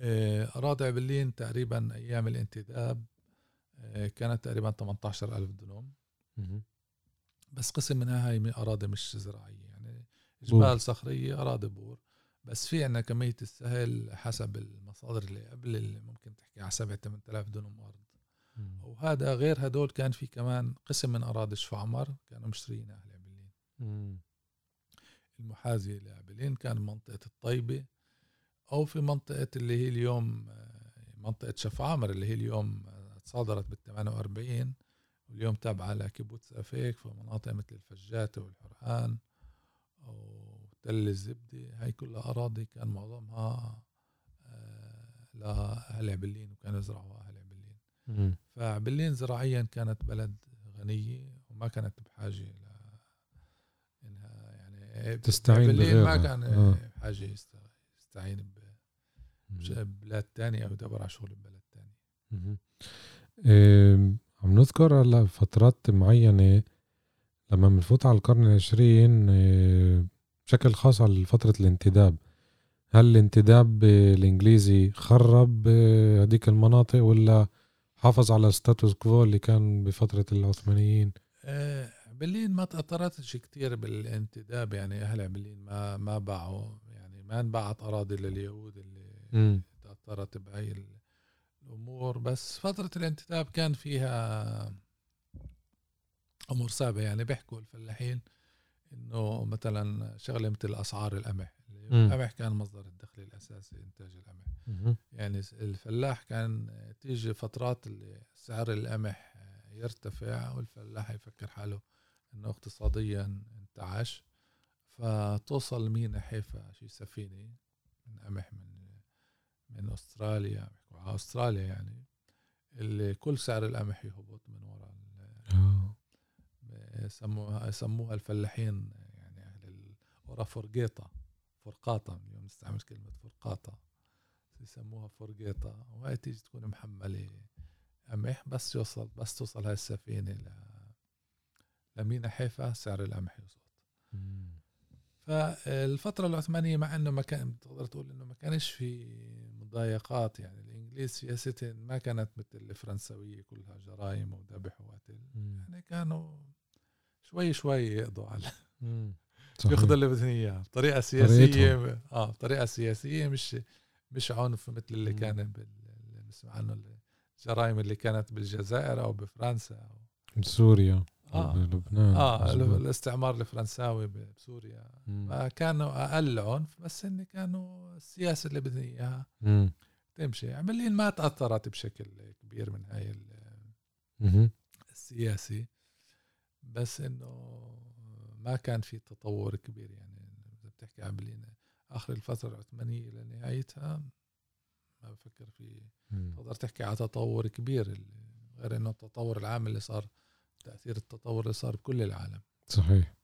آه، أراضي عبلين تقريبا أيام الانتداب آه، كانت تقريبا 18 ألف
مهم.
بس قسم منها هاي من أراضي مش زراعية يعني
بور.
جبال صخرية أراضي بور بس في عنا كمية السهل حسب المصادر اللي قبل اللي ممكن تحكي على 7 8000 دنم أرض
مهم.
وهذا غير هدول كان في كمان قسم من أراضي شفعمر كانوا مشترين أهل عبلين. المحاذية لعبلين كان منطقة الطيبة أو في منطقة اللي هي اليوم آه، منطقة شفعامر اللي هي اليوم آه، تصادرت بال 48 واليوم تابعة لكيبوتس أفيك في مناطق مثل الفجاتة والحرقان وتل الزبدة هاي كلها أراضي كان معظمها آه، لأهل عبلين وكانوا يزرعوها أهل عبلين. فعبلين زراعيا كانت بلد غنية وما كانت بحاجة ل إنها يعني
تستعين
عبلين ما. كان
آه.
بحاجة يست- يستعين. ببلاد تانية أو يدور على شغل ببلد تاني
مهم. آم، عم نذكر هلأ فترات معينة لما بنفوت على القرن العشرين آه، بشكل خاص على فترة الانتداب. هل الانتداب الإنجليزي خرب هذيك المناطق ولا حافظ على الستاتوس كوو اللي كان بفترة العثمانيين؟
آه، عبلين ما تأثرتش كتير بالانتداب. يعني أهل عبلين ما ما باعوا يعني ما انباعت أراضي لليهود اللي
مم.
تأثرت بهاي ال- الأمور. بس فترة الانتداب كان فيها أمور صعبة. يعني بيحكوا الفلاحين إنه مثلا شغلة مثل أسعار القمح. القمح كان مصدر الدخل الأساسي إنتاج القمح. يعني الفلاح كان تيجي فترات اللي سعر القمح يرتفع والفلاح يفكر حاله إنه اقتصاديا انتعش فتوصل مينا حيفا شي سفينة من قمح من من أستراليا أستراليا يعني اللي كل سعر القمح يهبط من وراء يسموها يسموها الفلاحين يعني أهل ال- ورا فرقيطة فرقاطة اليوم نستعمل كلمة فرقاطة يسموها فرقيطة وهي تيجي تكون محملة قمح بس يوصل بس توصل هاي السفينة ل لمينا حيفا سعر القمح يزبط
مم.
فالفترة العثمانية مع إنه ما كان تقدر تقول إنه ما كانش في مضايقات يعني الإنجليز سياستهم ما كانت مثل الفرنسوية كلها جرائم وذبح وقتل. يعني كانوا شوي شوي يقضوا على. ياخذوا اللي بدهم اياه بطريقة سياسية آه بطريقة سياسية مش مش عنف مثل اللي
مم.
كان. اللي بنسمع عنه الجرائم اللي كانت بالجزائر أو بفرنسا أو
بسوريا
آه.
بلبنان
آه
مظبوط.
الاستعمار الفرنساوي بسوريا كانوا أقل عنف بس هن كانوا السياسة اللي بدهم اياها. تمشي. عمليا ما تأثرت بشكل كبير من هاي. السياسي. بس إنه ما كان في تطور كبير يعني. إذا بتحكي عن آخر الفترة العثمانية لنهايتها ما بفكر في. تقدر تحكي على تطور كبير غير إنه التطور العام اللي صار تأثير التطور اللي صار بكل العالم.
صحيح.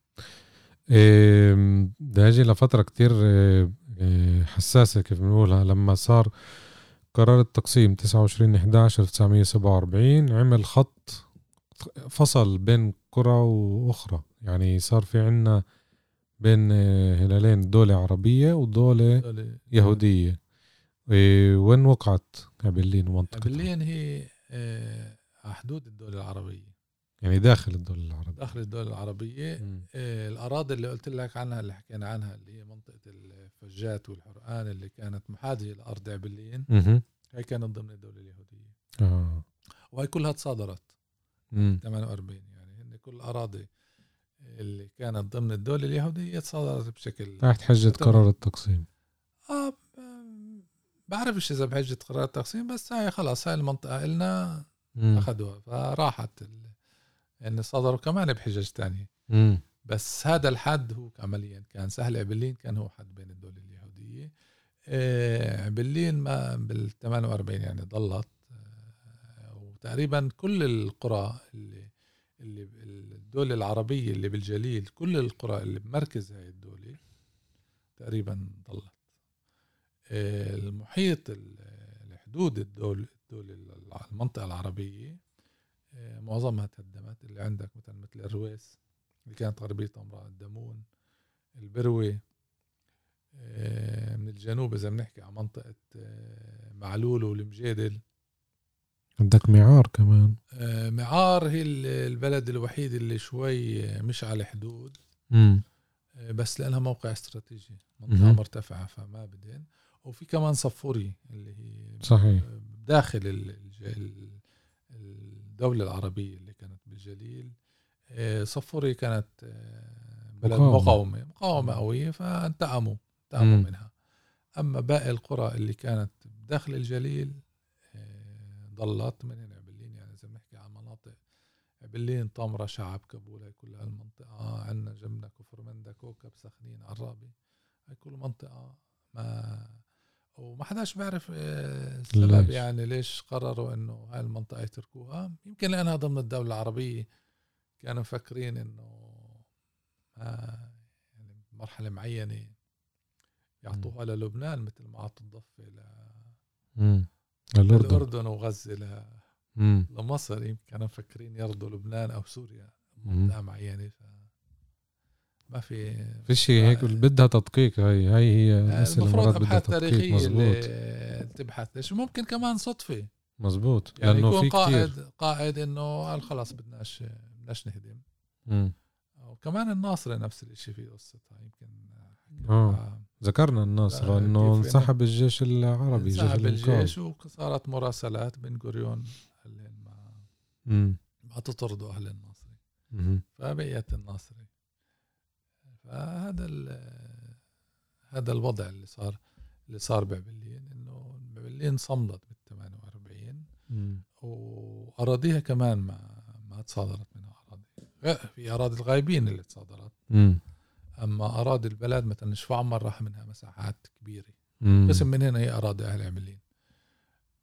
بدي أجي لفترة كتير إيه، حساسة كيف بنقولها. لما صار قرار التقسيم 29 11 1947 عمل خط فصل بين قرى وأخرى. يعني صار في عنا بين إيه، هلالين دولة عربية ودولة
هذول-
يهودية. إيه، وين وقعت؟ برلين ومنطقتها
برلين هي آه، حدود الدول العربية.
يعني داخل الدولة العربية
داخل الدول العربية
مم.
آه، الأراضي اللي قلت لك عنها اللي حكينا عنها اللي هي منطقة الفجات والحرقان اللي كانت محاذية لأرض عبلين. هي كانت ضمن الدولة اليهودية
آه.
وهي كلها تصادرت
مم.
48 يعني هن كل الاراضي اللي كانت ضمن الدولة اليهودية تصادرت بشكل
تحت حجة. قرار التقسيم
آه ب- بعرفش إذا بحجة قرار التقسيم بس هاي خلاص هاي المنطقة إلنا
مم.
أخذوها فراحت ال... يعني صدروا كمان بحجج تانية.
مم.
بس هذا الحد هو عمليا كان سهل. عبلين كان هو حد بين الدولة اليهودية. آه، عبلين ما بال 48 يعني ضلت. آه، وتقريبا كل القرى اللي اللي الدولة العربية اللي بالجليل كل القرى اللي بمركز هاي الدولة تقريبا ضلت. آه، المحيط ال- الحدود الدول الدولة المنطقة العربية آه، معظمها تهدمت اللي عندك مثلا مثل الرويس اللي كانت غربية أمراء الدمون البروي آه، من الجنوب إذا بنحكي عن منطقة آه، معلول والمجادل
عندك معار كمان
آه، معار هي ال- البلد الوحيد اللي شوي آه، مش على حدود. آه، بس لأنها موقع استراتيجي منطقة. مرتفعة فما بدين وفي كمان صفوري اللي هي
صحيح
داخل ال- الج- ال- الدولة العربية اللي كانت بالجليل آه، صفوري كانت آه، بلد
مقاومة.
مقاومة مقاومة قوية فانتقموا انتقموا. منها. أما باقي القرى اللي كانت داخل الجليل آه، ضلت من هنا عبلين يعني إذا بنحكي عن مناطق عبلين طمرة شعب كابول هاي كل هالمنطقة. عندنا جنبنا كفر مندا كوكب سخنين عرابي. هاي كل منطقة ما وما حداش بيعرف آه، السبب؟ يعني ليش قرروا إنه هاي المنطقة يتركوها. يمكن لأنها ضمن الدولة العربية كانوا مفكرين إنه ما يعني مرحلة معينة يعطوها للبنان مثل ما عطوا الضفة ل- للأردن. وغزة ل-
مم.
لمصر. يمكن كانوا مفكرين يرضوا لبنان أو سوريا
مم.
منطقة معينة. ف ما في
فيش هيك بدها تدقيق هاي هاي هي الأسئلة
المفروض أبحاث
تدقيق تاريخية
اللي تبحث ليش ممكن كمان صدفة
مزبوط
يعني
لأنه
يكون
في
قائد
كتير
قائد إنه قال خلاص بدناش بدناش نهدم
مم.
وكمان الناصرة نفس الشيء في قصتها يمكن
آه. ذكرنا الناصرة
إنه
انسحب الجيش العربي
انسحب الجيش وصارت مراسلات بين غوريون ما. ما تطردوا أهل الناصري
مم.
فبقيت الناصري فهذا هذا الوضع اللي صار اللي صار بعبلين إنه بعبلين صمدت بال 48
مم.
وأراضيها كمان ما ما تصادرت منها أراضي في أراضي الغايبين اللي تصادرت. أما أراضي البلد مثلا شفعمر راح منها مساحات
كبيرة.
قسم من هنا هي أراضي أهل عملين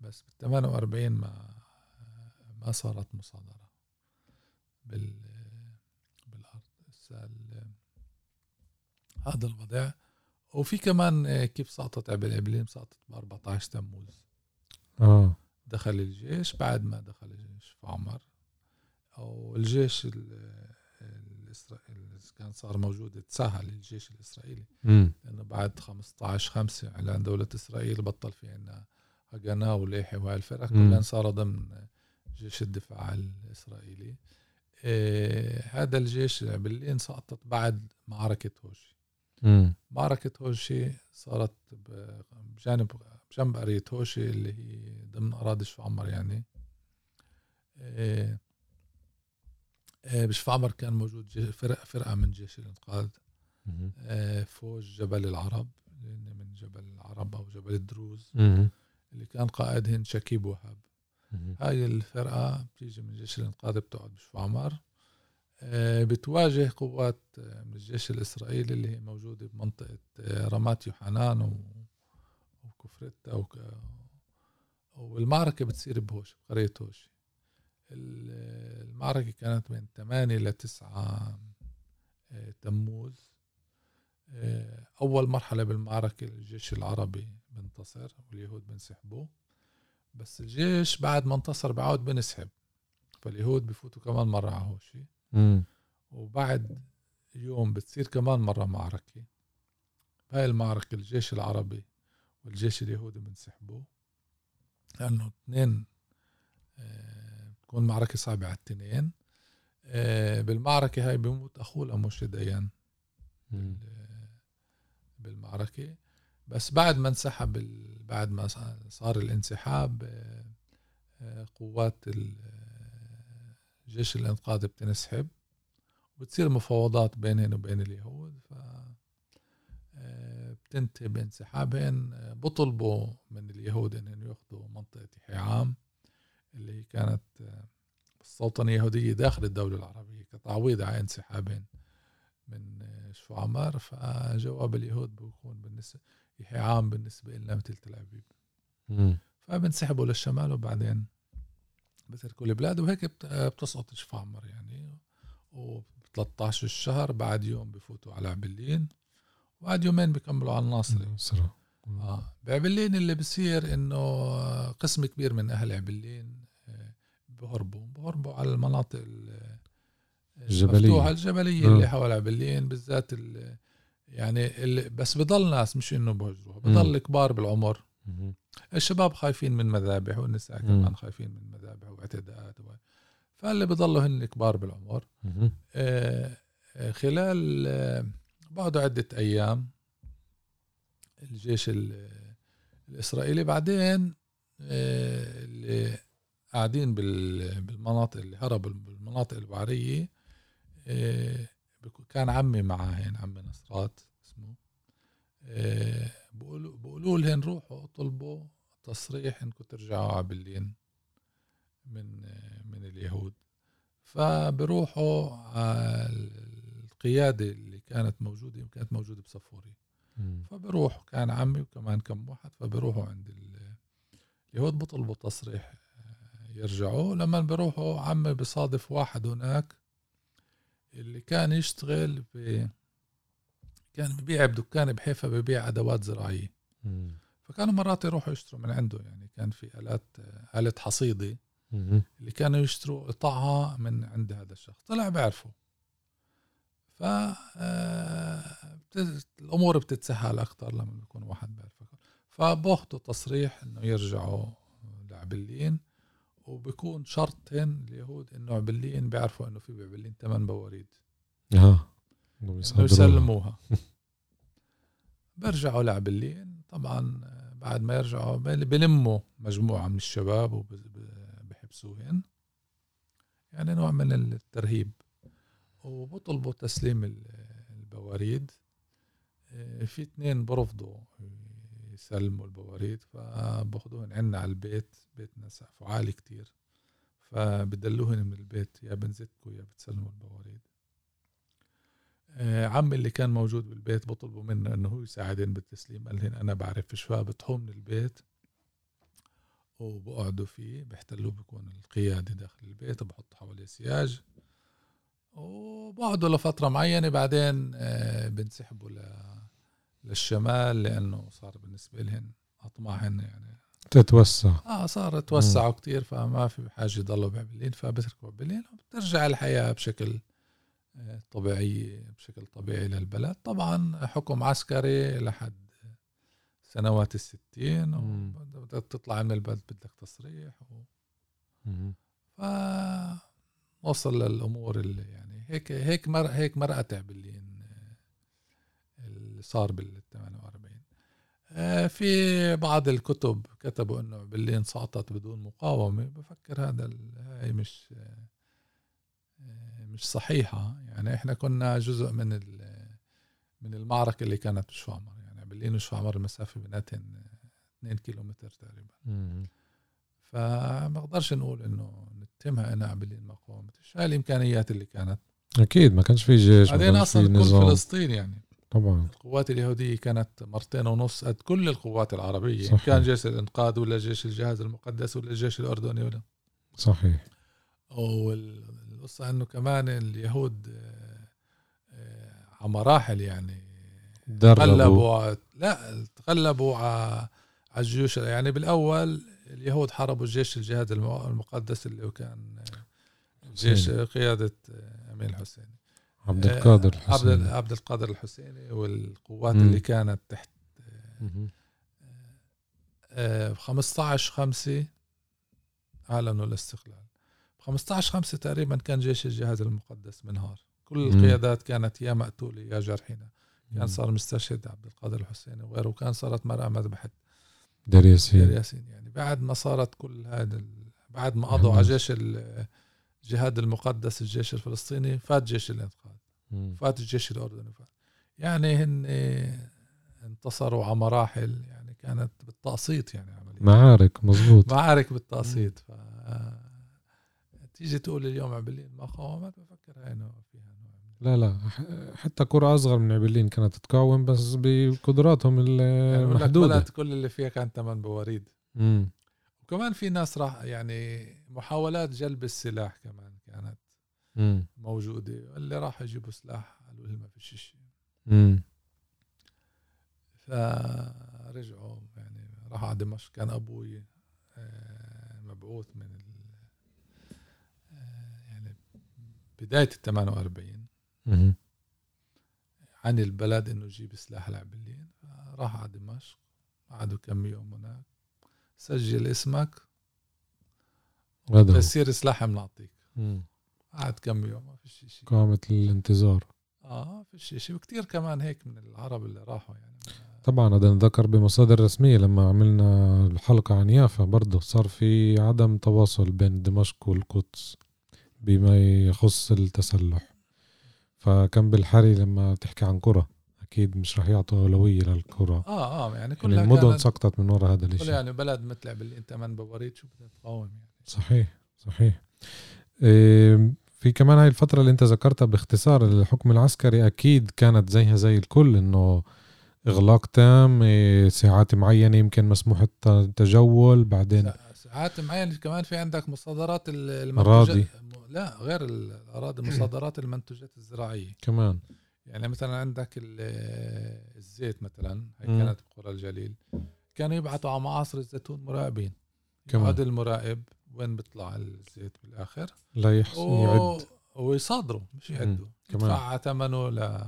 بس بال 48 ما ما صارت مصادرة بال بالأرض هذا الوضع. وفي كمان كيف سقطت عبل عبلين سقطت ب 14 تموز.
آه.
دخل الجيش بعد ما دخل الجيش في عمر. أو الجيش ال- الاسرائيلي كان صار موجود تساهل الجيش الإسرائيلي.
مم.
لأنه بعد 15 5 إعلان دولة إسرائيل بطل في عنا هجنا وليحي وهاي الفرق
مم.
كلها صار ضمن جيش الدفاع الإسرائيلي. إيه هذا الجيش بالليل سقطت بعد معركة هوشي
مم.
معركة هوشي صارت بجانب بجنب قرية هوشي اللي هي ضمن أراضي شفعمر يعني إيه إيه بشفعمر كان موجود فرق فرقة من جيش الإنقاذ. إيه فوج جبل العرب لأن من جبل العرب أو جبل الدروز
مم.
اللي كان قائدهن شكيب وهاب. هاي الفرقة بتيجي من جيش الإنقاذ بتقعد بشفعمر آه، بتواجه قوات آه، من الجيش الإسرائيلي اللي هي موجودة بمنطقة آه، رمات يوحنان وكفرتا وك... والمعركة بتصير بهوش بقرية هوش. ال- المعركة كانت من 8 ل 9 آه، تموز. آه، أول مرحلة بالمعركة الجيش العربي بنتصر واليهود بنسحبوا بس الجيش بعد ما انتصر بعود بنسحب فاليهود بفوتوا كمان مرة على هوشي. وبعد يوم بتصير كمان مرة معركة. بهاي المعركة الجيش العربي والجيش اليهودي بنسحبوا لأنه اثنين آه، بتكون معركة صعبة على الاثنين. آه، بالمعركة هاي بيموت أخوه لموشي ديان. بالمعركة. بس بعد ما انسحب ال- بعد ما صار الانسحاب آه، قوات ال- جيش الانقاذ بتنسحب وبتصير مفاوضات بينهن وبين اليهود ف آه، بتنتهي بانسحابهن بطلبوا من اليهود انهم يأخذوا منطقة حيعام اللي كانت السلطنه اليهودية داخل الدولة العربية كتعويض على انسحابهن من شو عمر فجواب اليهود بيكون بالنسبة عام بالنسبة لنا مثل تل أبيب. فبنسحبوا للشمال وبعدين بتركوا البلاد وهيك بتسقط شفا عمر يعني. وب 13 الشهر بعد يوم بفوتوا على عبلين وبعد يومين بيكملوا على الناصري. آه بعبلين اللي بصير إنه قسم كبير من أهل عبلين آه، بهربوا بهربوا على المناطق
الجبلية.
الجبلية اللي حول عبلين بالذات يعني اللي بس بضل ناس مش إنه بهجروها بضل كبار بالعمر. الشباب خايفين من مذابح والنساء كمان خايفين من مذابح واعتداءات و... فاللي بضلوا هن كبار بالعمر. آه, آه، خلال آه بعده عدة أيام الجيش الإسرائيلي بعدين آه اللي قاعدين بالمناطق اللي هربوا بالمناطق البحرية آه، كان عمي معاهن عمي نصرات اسمه. بقولوا بقولوا لهن روحوا اطلبوا تصريح إنكم ترجعوا عبلين من آه، من اليهود. فبروحوا القيادة اللي كانت موجودة كانت موجودة بصفوري. فبروح كان عمي وكمان كم واحد فبروحوا عند اليهود بطلبوا تصريح يرجعوا. لما بروحوا عمي بصادف واحد هناك اللي كان يشتغل ب كان ببيع بدكان بحيفا ببيع أدوات زراعية. فكانوا مرات يروحوا يشتروا من عنده يعني كان في آلات آلة حصيدة اللي كانوا يشتروا قطعها من عند هذا الشخص. طلع بعرفه. ف آه، الأمور بتتسهل أكثر لما بيكون واحد بيعرفك فباخذوا تصريح إنه يرجعوا لعبلين وبكون شرطهن اليهود إنه عبلين بيعرفوا إنه في بعبلين ثمان بواريد.
آه
يسلموها. بيرجعوا لعبلين طبعا بعد ما يرجعوا بلموا مجموعة من الشباب وبحبسوهن يعني نوع من الترهيب. وبطلبوا تسليم البواريد. آه، في اثنين برفضوا يسلموا البواريد. فباخذوهن عنا على البيت. بيتنا سقفه عالي كتير. فبدلوهن من البيت. يا بنزتكوا يا بتسلموا البواريد. عمي اللي كان موجود بالبيت بطلبوا منه إنه هو يساعدين بالتسليم. قال لهم أنا بعرفش فبتهم من البيت وبقعدوا فيه بيحتلوه بيكون القيادة داخل البيت وبحطوا حواليه سياج. وبقعدوا لفترة معينة بعدين آه بنسحبوا للشمال لأنه صار بالنسبة لهن اطماعهن يعني.
تتوسع.
آه صار توسعوا كتير فما في حاجة يضلوا بعبلين فبتركوا بعبلين وبترجع الحياة بشكل آه، طبيعي بشكل طبيعي للبلد. طبعا حكم عسكري لحد سنوات الستين وبدك تطلع من البلد بدك تصريح و... ف وصل للأمور اللي يعني هيك هيك مر هيك مرقت عبلين اللي صار بال 48 آه، في بعض الكتب كتبوا إنه برلين سقطت بدون مقاومة. بفكر هذا هاي مش آه، مش صحيحة. يعني إحنا كنا جزء من من المعركة اللي كانت بشوامر يعني برلين وشوامر المسافة بيناتهم 2 كيلومتر تقريبا. فما أقدرش نقول إنه نتهمها انها برلين ما قاومتش هاي الإمكانيات اللي كانت.
أكيد ما كانش في جيش
بعدين أصلا كل فلسطين يعني.
طبعا.
القوات اليهودية كانت مرتين ونص قد كل القوات العربية. صحيح. كان جيش الإنقاذ ولا جيش الجهاز المقدس ولا الجيش الأردني ولا.
صحيح.
والقصة أنه كمان اليهود آه، آه، على مراحل يعني تغلبوا. لا تغلبوا على الجيوش. يعني بالأول اليهود حاربوا الجيش الجهاد المقدس اللي كان آه، جيش قيادة أمين الحسيني.
عبد القادر الحسيني.
عبد, القادر الحسيني والقوات مم. اللي كانت تحت آه 15 5 أعلنوا الاستقلال. ب 15 5 تقريبا كان جيش الجهاز المقدس منهار كل. القيادات كانت يا مقتوله يا جرحينه كان صار مستشهد عبد القادر الحسيني وغيره وكان صارت مرأة مذبحة
دير ياسين.
دير ياسين يعني بعد ما صارت كل هذا بعد ما قضوا على جيش الجهاد المقدس الجيش الفلسطيني فات جيش الانقاذ. فات الجيش الأردني فات. يعني هن انتصروا على مراحل يعني كانت بالتقسيط يعني عمليا.
معارك مزبوط
معارك بالتقسيط. ف تيجي تقول اليوم عبلين مقاومة بفكر هاي نوع فيها نوع
لا لا حتى كرة أصغر من عبلين كانت تقاوم بس بقدراتهم
يعني
المحدودة
بلد كل اللي فيها كان ثمان بواريد
مم.
وكمان في ناس راح يعني محاولات جلب السلاح كمان كانت
مم.
موجودة اللي راح يجيبوا سلاح قالوا ما فيش شيء. فرجعوا يعني راحوا على دمشق كان أبوي آه، مبعوث من ال... آه، يعني بداية ال 48
مم.
عن البلد إنه يجيب سلاح لعبلين راح على دمشق قعدوا كم يوم هناك. سجل اسمك. بصير سلاح بنعطيك. قعد كم يوم ما فيش شيء
قامة الانتظار.
آه فيش شيء وكثير كمان هيك من العرب اللي راحوا يعني.
طبعا هذا نذكر بمصادر رسمية لما عملنا الحلقة عن يافا برضه. صار في عدم تواصل بين دمشق والقدس. بما يخص التسلح. فكان بالحري لما تحكي عن قرى أكيد مش رح يعطوا أولوية للقرى
آه آه يعني
يعني
كلها
المدن
كانت
سقطت من وراء هذا الشيء
يعني بلد مثل عبلين أنت من بواريد شو بدها تقاوم يعني.
صحيح صحيح. إيه، في كمان هاي الفترة اللي أنت ذكرتها باختصار الحكم العسكري أكيد كانت زيها زي الكل إنه إغلاق تام إيه، ساعات معينة يمكن مسموح الت- التجول بعدين
ساعات معين كمان في عندك مصادرات
أراضي.
المنتجات؟ لا غير الأراضي مصادرات المنتوجات الزراعية.
كمان.
يعني مثلا عندك ال- الزيت مثلا هي. كانت بقرى الجليل. كانوا يبعثوا على معاصر الزيتون مراقبين.
كمان.
يقعد المراقب وين بيطلع الزيت بالآخر؟
لا يحس
و...
يعد.
ويصادروا مش يعدوا.
كمان.
يدفع ثمنه ل...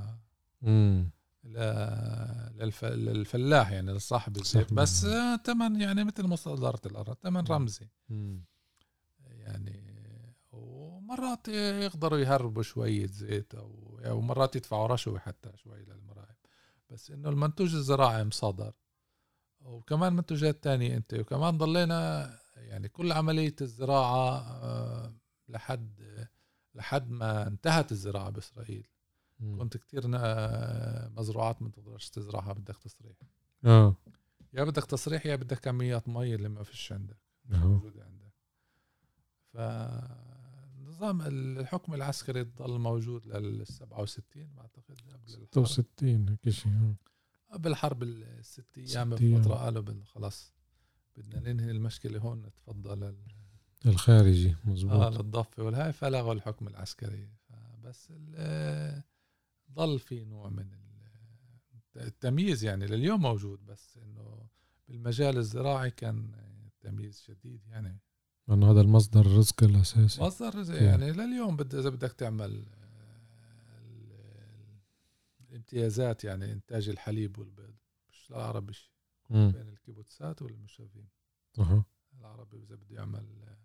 للفلاح يعني لصاحب الزيت بس. ثمن يعني مثل مصادرة الأرض ثمن. رمزي
مم.
يعني ومرات يقدروا يهربوا شوية زيت أو أو مرات يدفعوا رشوة حتى شوي للمراقب بس إنه المنتوج الزراعي مصادر وكمان منتوجات تانية أنت وكمان ضلينا يعني كل عملية الزراعة آه، لحد لحد ما انتهت الزراعة بإسرائيل. كنت كتير مزروعات ما تقدرش تزرعها بدك تصريح.
آه.
يا بدك تصريح يا بدك كميات مي اللي ما فيش عندك
أهو.
موجودة عندك. فنظام الحكم العسكري ضل موجود لل 67 بعتقد قبل الحرب.
66 هيك شيء آه.
قبل الحرب الست
أيام.
بفترة قالوا خلاص بدنا ننهي المشكلة هون نتفضل ال-
الخارجي
آه
مزبوط
للضفة والهاي فلغوا الحكم العسكري. بس ال- ضل في نوع من ال- التمييز يعني لليوم موجود بس إنه بالمجال الزراعي كان التمييز شديد يعني.
لأنه هذا المصدر الرزق الأساسي.
مصدر رزق. يعني لليوم بد إذا بدك تعمل آه، ال- الامتيازات يعني إنتاج الحليب والبيض مش
مم.
بين الكيبوتسات والمشرفين
أها.
العربي إذا بده يعمل آه،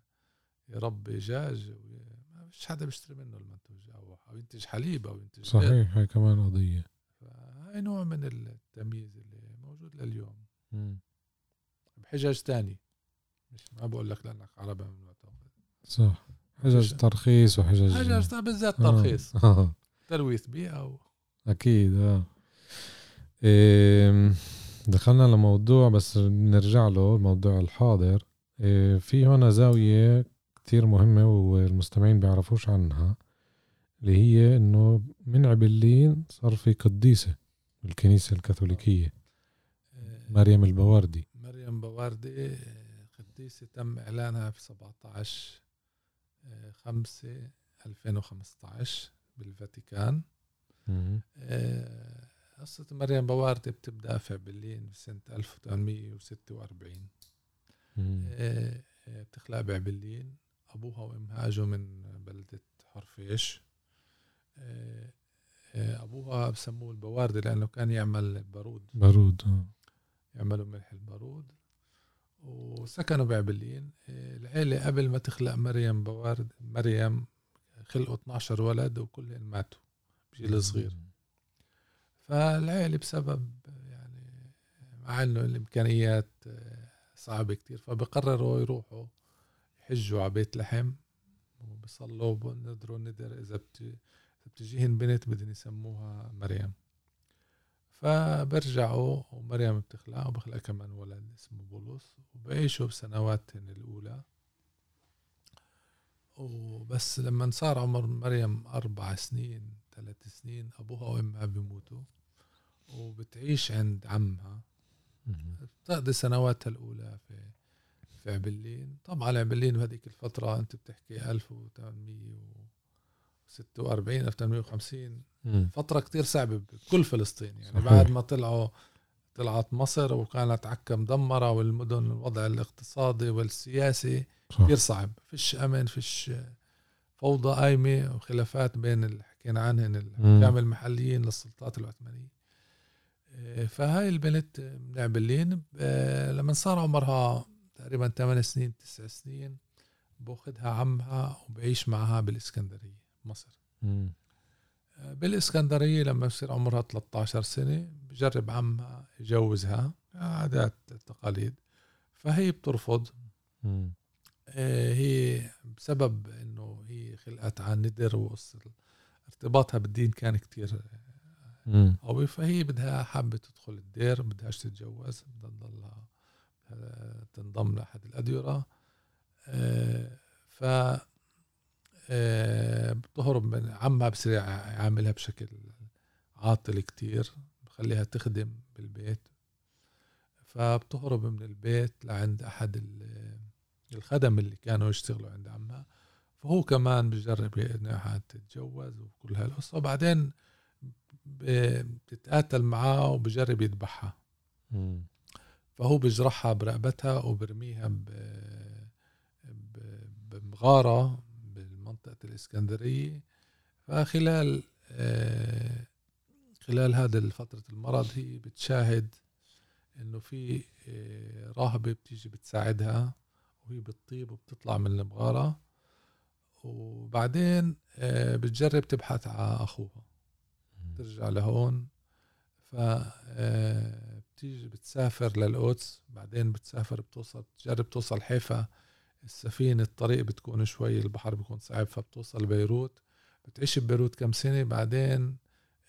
يربي دجاج فيش حدا بيشتري منه المنتوج أو أو ينتج حليب أو ينتج.
صحيح هاي كمان قضية
فهاي نوع من التمييز اللي موجود لليوم
مم.
بحجج تاني مش ما بقول لك لأنك عربي من وقتها.
صح حجج ترخيص وحجج
حجج بالذات
آه.
ترخيص
آه.
تلويث بيئه و...
أكيد آه إيه دخلنا لموضوع بس بنرجع له الموضوع الحاضر إيه في هنا زاوية كتير مهمة والمستمعين بيعرفوش عنها اللي هي إنه من عبلين صار في قديسة بالكنيسة الكاثوليكية مريم البواردي
مريم بواردي آه، قديسة تم إعلانها في 17 5 2015 بالفاتيكان. آه، قصة مريم بواردي بتبدأ في عبلين بسنة 1846
مم.
آه، آه، بتخلق بعبلين أبوها وأمها أجوا من بلدة حرفيش. آه، أبوها بسموه البواردي لأنه كان يعمل بارود
بارود آه.
يعملوا ملح البارود. وسكنوا بعبلين آه، العيلة قبل ما تخلق مريم بواردي مريم خلقوا 12 ولد وكلهم ماتوا بجيل صغير. فالعيلة بسبب يعني مع إنه الإمكانيات صعبة كتير فبقرروا يروحوا يحجوا على بيت لحم. وبصلوا بنذروا ندر إذا بت- بتجيهن بنت بدهم يسموها مريم. فبرجعوا ومريم بتخلع وبخلق كمان ولد اسمه بولس. وبعيشوا بسنواتهن الأولى. وبس لما صار عمر مريم أربع سنين ثلاث سنين أبوها وأمها بيموتوا. وبتعيش عند عمها. بتقضي سنواتها الأولى في في عبلين طبعا عبلين بهذيك الفترة أنت بتحكي 1846 1850
مم.
فترة كتير صعبة بكل فلسطين. يعني
صحيح.
بعد ما طلعوا طلعت مصر وكانت عكا مدمرة والمدن الوضع الاقتصادي والسياسي
صح.
كتير صعب. فيش أمن فيش فوضى قايمة وخلافات بين اللي حكينا عنهن الحكام المحليين للسلطات العثمانية. إيه، فهاي البنت من عبلين ب- لما صار عمرها تقريبا 8 سنين 9 سنين باخذها عمها وبعيش معها بالإسكندرية مصر
مم.
بالإسكندرية لما بصير عمرها 13 سنة بجرب عمها يجوزها عادات تقاليد فهي بترفض
مم.
آه، هي بسبب إنه هي خلقت عن ندر وقصة ارتباطها بالدين كان كتير
مم.
قوي فهي بدها حابة تدخل الدير بدهاش تتجوز بدها تضلها آه، تنضم لأحد الأديرة. آه، ف آه، بتهرب من عمها بصير يعاملها بشكل عاطل كتير بخليها تخدم بالبيت. فبتهرب من البيت لعند أحد ال- الخدم اللي كانوا يشتغلوا عند عمها. فهو كمان بجرب انها تتجوز وكل هالقصة. وبعدين بتتقاتل معاه وبجرب يذبحها. فهو بجرحها برقبتها وبرميها. بمغارة بمنطقة الإسكندرية. فخلال آه، خلال هذا فترة المرض هي بتشاهد إنه في آه، راهبة بتيجي بتساعدها وهي بتطيب وبتطلع من المغارة. وبعدين آه، بتجرب تبحث على أخوها. ترجع لهون. ف بتيجي بتسافر للقدس بعدين بتسافر بتوصل بتجرب توصل حيفا. السفينة الطريق بتكون شوي البحر بيكون صعب فبتوصل بيروت. بتعيش ببيروت كم سنة بعدين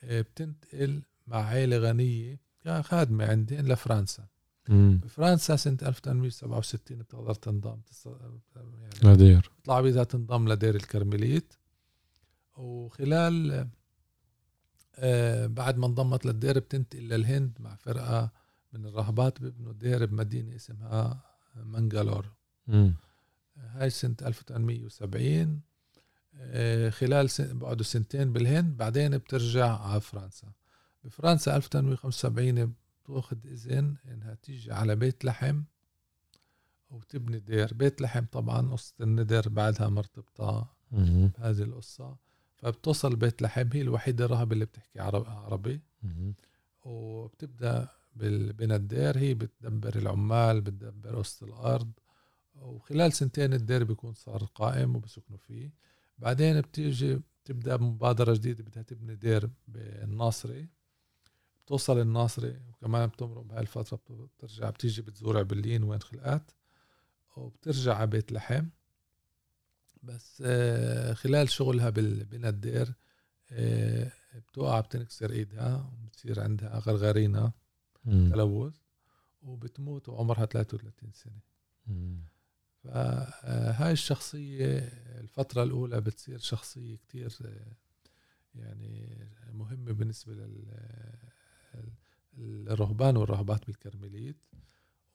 آه، بتنتقل مع عائلة غنية. كان خادمة عندهم لفرنسا.
مم.
بفرنسا سنة 1867 بتقدر تنضم يعني
غدير
تطلع بدها تنضم لدير الكرمليت. وخلال آه، بعد ما انضمت للدير بتنتقل للهند مع فرقة من الراهبات بيبنوا دير بمدينة اسمها منغالور. هاي سنة 1870 آه، خلال سن... بعده سنتين بالهند بعدين بترجع على فرنسا بفرنسا 1875 بتأخذ إذن إنها تيجي على بيت لحم وتبني دير بيت لحم طبعا قصة الندر بعدها مرتبطة. بهذه القصة فبتوصل بيت لحم هي الوحيدة الراهبة اللي بتحكي عرب- عربي
مم.
بالبناء الدير هي بتدبر العمال بتدبر قصة الأرض وخلال سنتين الدير بيكون صار قائم وبسكنوا فيه. بعدين بتيجي بتبدأ مبادرة جديدة بدها تبني دير بالناصري. بتوصل الناصري وكمان بتمرق بهاي الفترة بترجع بتيجي بتزور عبلين وين خلقات وبترجع على بيت لحم. بس آه، خلال شغلها بالبناء الدير آه، بتوقع بتنكسر إيدها وبتصير عندها غرغرينة. تلوث وبتموت وعمرها 33 سنة.
مم.
فهاي الشخصية الفترة الأولى بتصير شخصية كتير آه، يعني مهمة بالنسبة للرهبان والراهبات بالكرمليت.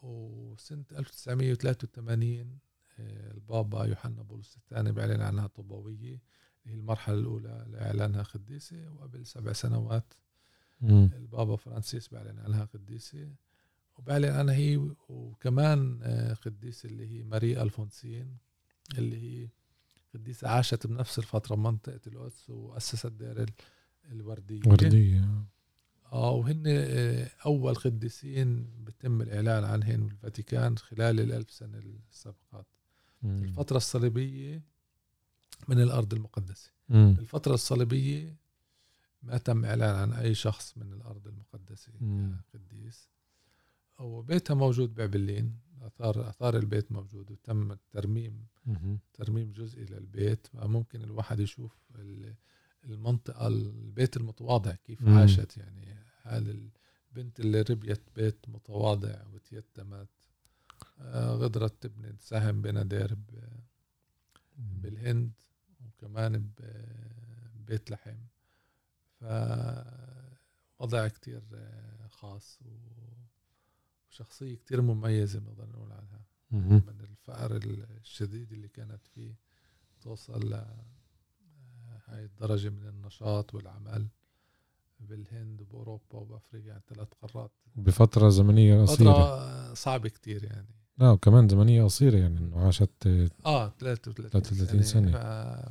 وسنة 1983 آه، البابا يوحنا بولس الثاني بيعلن عنها طوبوية اللي هي المرحلة الأولى لإعلانها قديسة وقبل سبع سنوات البابا فرانسيس بيعلن عنها قديسة. وبيعلن عنها هي وكمان آه، قديسة اللي هي ماري ألفونسين اللي هي قديسة عاشت بنفس الفترة بمنطقة القدس وأسست دير ال- الوردية.
وردية.
آه وهن آه، أول قديسين بتم الإعلان عنهن بالفاتيكان خلال الألف سنة السابقات.
مم.
الفترة الصليبية من الأرض المقدسة.
مم.
الفترة الصليبية ما تم إعلان عن أي شخص من الأرض المقدسة. قديس وبيتها موجود بعبلين اثار أثار البيت موجود وتم الترميم. ترميم جزئي للبيت فممكن الواحد يشوف ال- المنطقة البيت المتواضع كيف
مم.
عاشت يعني هذه البنت اللي ربيت بيت متواضع وتيتمت آه، غدرت تبني سهم بنادر بالهند وكمان ببيت لحم فوضع كتير آه، خاص وشخصية كتير مميزة بنقدر نقول عنها. من الفقر الشديد اللي كانت فيه توصل ل آه، الدرجة من النشاط والعمل بالهند وبأوروبا وبأفريقيا يعني ثلاث قارات.
بفترة زمنية قصيرة.
فترة صعبة كتير يعني.
لا وكمان زمنية قصيرة يعني إنه عاشت
آه 33
33 سنة.
ف...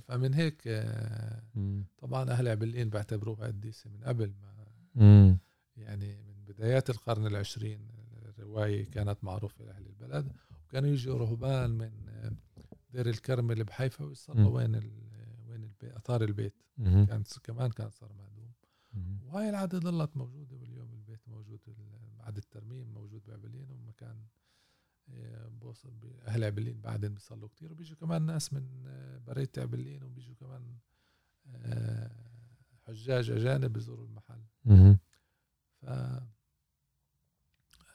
فمن هيك آه،
مم.
طبعا أهل عبلين بيعتبروها قديسة من قبل ما
مم.
يعني من بدايات القرن العشرين الرواية كانت معروفة لأهل البلد وكانوا يجوا رهبان من دير الكرمل بحيفا ويصلوا
مم.
وين ال وين البيت أثار البيت. كان كمان كان صار مهدوم. وهاي العادة ظلت موجودة واليوم البيت موجود بعد الترميم موجود بعبلين ومكان أهل عبلين بعدين بيصلوا كتير وبيجوا كمان ناس من آه، برية عبلين وبيجوا كمان آه، حجاج أجانب بيزوروا المحل. ف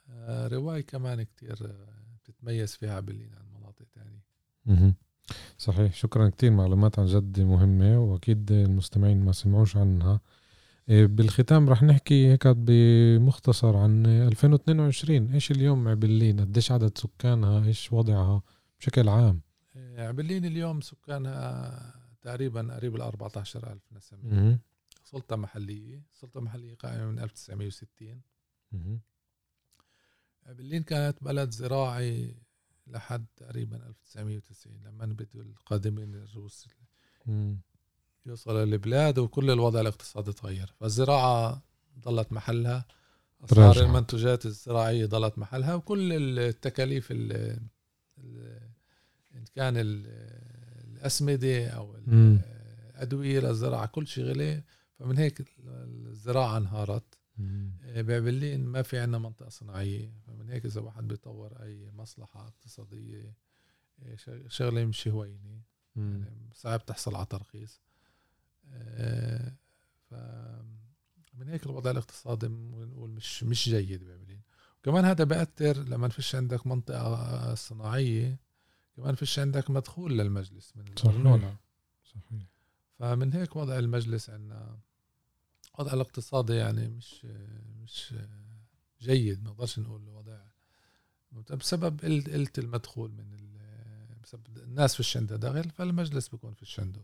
آه، رواية كمان كتير بتتميز فيها عبلين عن مناطق تانية.
صحيح. شكرا كتير. معلومات عن جد مهمة وأكيد المستمعين ما سمعوش عنها. بالختام رح نحكي هيك بمختصر عن 2022 إيش اليوم عبلين قديش عدد سكانها؟ إيش وضعها بشكل عام؟
آه، عبلين اليوم سكانها تقريبا قريب ال 14000 نسمة. سلطة محلية. سلطة محلية قائمة من 1960
مهم.
عبلين كانت بلد زراعي لحد تقريبا 1990 لما بدوا القادمين الروس.
مم.
يوصلوا للبلاد وكل الوضع الاقتصادي تغير فالزراعة ضلت محلها. أسعار المنتوجات الزراعية ضلت محلها وكل التكاليف ال إن كان ال- الأسمدة أو. الأدوية للزراعة كل شيء غلي فمن هيك الزراعة انهارت
مم.
بعبلين ما في عنا منطقة صناعية فمن هيك إذا واحد بيطور أي مصلحة اقتصادية شغ- شغلة مش هوينة. يعني صعب تحصل على ترخيص من هيك الوضع الاقتصادي بنقول مش مش جيد بعملين وكمان هذا بأثر لما فيش عندك منطقة صناعية كمان فيش عندك مدخول للمجلس من
صحيح.
الأرنونة
صحيح.
فمن هيك وضع المجلس عندنا وضع الاقتصادي يعني مش مش جيد ما نقدرش نقول وضع بسبب قل- قلة المدخول من ال- بسبب الناس فيش عندها دخل فالمجلس بيكون فيش عنده.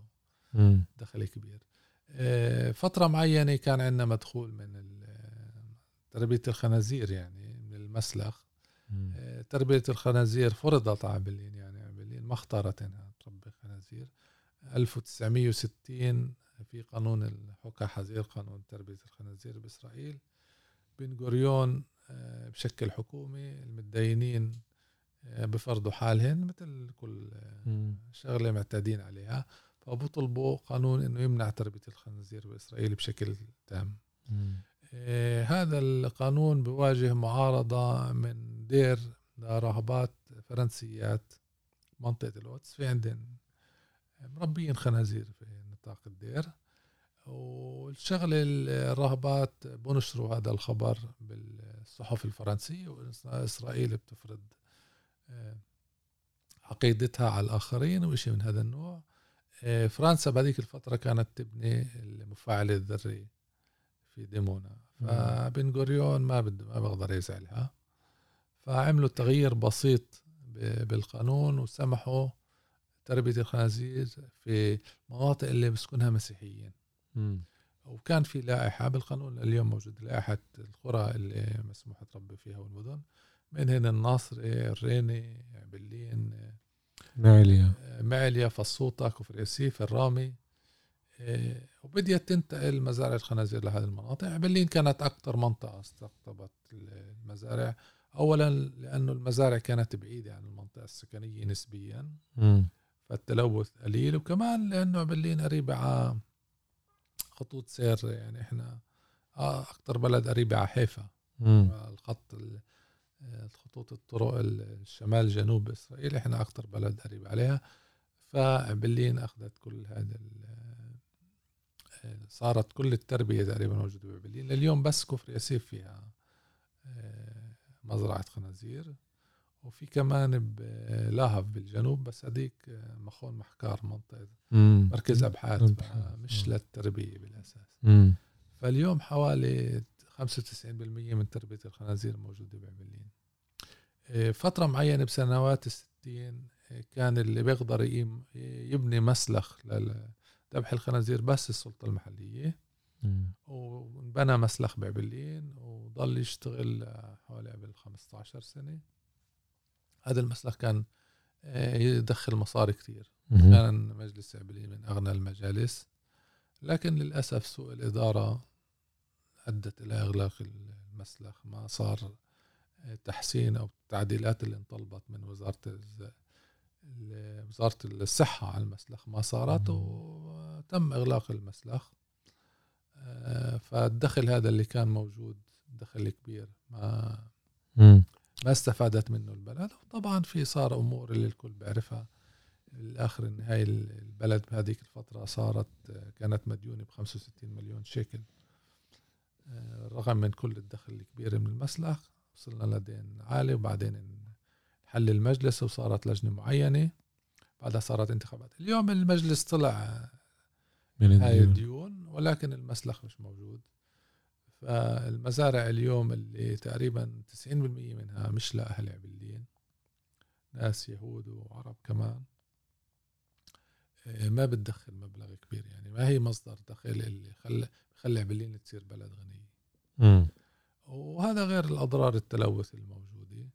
دخل كبير. آه، فترة معينة كان عندنا مدخول من تربية الخنازير يعني من المسلخ.
مم.
آه، تربية الخنازير فرضت على عبلين يعني عبلين ما اختارت إنها تربي خنازير. 1960 في قانون الحكى حزير قانون تربية الخنازير بإسرائيل. بن غوريون آه، بشكل حكومي المتدينين بفرضوا حالهن مثل كل. شغلة معتادين عليها. فبطلبوا قانون إنه يمنع تربية الخنازير بإسرائيل بشكل تام. آه، هذا القانون بواجه معارضة من دير راهبات فرنسيات منطقة القدس في عندهم مربيين خنازير في نطاق الدير. والشغلة الراهبات بنشروا هذا الخبر بالصحف الفرنسية وإسرائيل بتفرض آه، عقيدتها على الآخرين وإشي من هذا النوع. فرنسا بهذيك الفترة كانت تبني المفاعل الذري في ديمونا. فبن غوريون ما بده ما بقدر يزعلها فعملوا تغيير بسيط بالقانون وسمحوا تربية الخنازير في مناطق اللي بسكنها مسيحيين
مم.
وكان في لائحة بالقانون اليوم موجود لائحة القرى اللي مسموح تربي فيها والمدن منهن الناصري الريني عبلين معليا فصوطة كفر ياسيف الرامي. إيه، وبديت تنتقل مزارع الخنازير لهذه المناطق. عبلين كانت أكثر منطقة استقطبت المزارع. أولا لأنه المزارع كانت بعيدة عن المنطقة السكنية نسبيا.
مم.
فالتلوث قليل. وكمان لأنه عبلين قريبة على خطوط سير يعني إحنا آه، أكثر بلد قريبة على حيفا. الخط خطوط الطرق الشمال جنوب إسرائيل إحنا أكثر بلد قريب عليها. فبلين أخذت كل هذا صارت كل التربية تقريبا موجودة ببلين لليوم بس كفر ياسيف فيها آه، مزرعة خنازير. وفي كمان بلاهف بالجنوب بس هذيك آه، مخون محكار منطقة مركز أبحاث مش للتربية بالأساس. فاليوم حوالي 95% من تربية الخنازير موجوده ببلين آه، فترة معينة بسنوات الستين كان اللي بيقدر يبني مسلخ ذبح الخنازير بس السلطة المحلية. وانبنى مسلخ بعبلين وضل يشتغل حوالي قبل 15 سنة. هذا المسلخ كان آه، يدخل مصاري كثير كان مجلس عبلين من أغنى المجالس. لكن للأسف سوء الإدارة أدت إلى إغلاق المسلخ ما صار تحسين أو التعديلات اللي انطلبت من وزارة وزارة الصحة على المسلخ ما صارت وتم إغلاق المسلخ. آه، فالدخل هذا اللي كان موجود دخل كبير ما ما استفادت منه البلد. وطبعا في صار أمور اللي الكل بيعرفها. الآخر النهاية البلد بهذيك الفترة صارت كانت مديونة ب 65 مليون شيكل. رغم من كل الدخل الكبير من المسلخ وصلنا لدين عالي وبعدين حل المجلس وصارت لجنة معينة. بعدها صارت انتخابات. اليوم المجلس طلع من هاي الديون ولكن المسلخ مش موجود. فالمزارع اليوم اللي تقريبا 90% منها مش لأهل عبلين ناس يهود وعرب كمان. ما بتدخل مبلغ كبير يعني ما هي مصدر دخل اللي خلى خلى عبلين تصير بلد غنية. وهذا غير الأضرار التلوث الموجود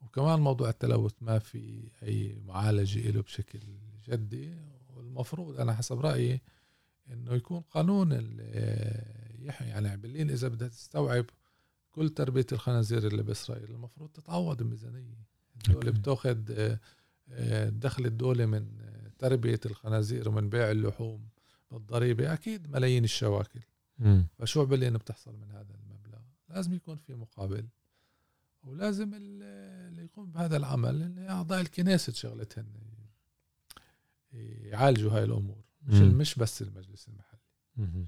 وكمان موضوع التلوث ما في أي معالجة له بشكل جدي. والمفروض أنا حسب رأيي إنه يكون قانون يعني عبلين إذا بدها تستوعب كل تربية الخنازير اللي بإسرائيل. المفروض تتعوض بميزانية. الدولة بتاخذ آه، دخل الدولة من تربية الخنازير ومن بيع اللحوم بالضريبة أكيد ملايين الشواكل. فشو عبلين بتحصل من هذا المبلغ؟ لازم يكون في مقابل. ولازم اللي يقوم بهذا العمل أعضاء الكنيسة شغلتهن يعالجوا هاي الأمور. مش م. مش بس المجلس المحلي.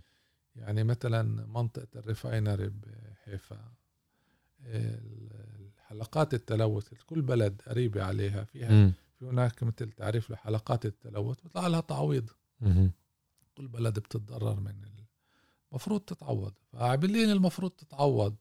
يعني مثلا منطقة الريفاينري بحيفا حلقات التلوث كل بلد قريبة عليها فيها م. في هناك مثل تعريف لحلقات التلوث بيطلع لها تعويض. كل بلد بتتضرر من المفروض تتعوض. فعبلين المفروض تتعوض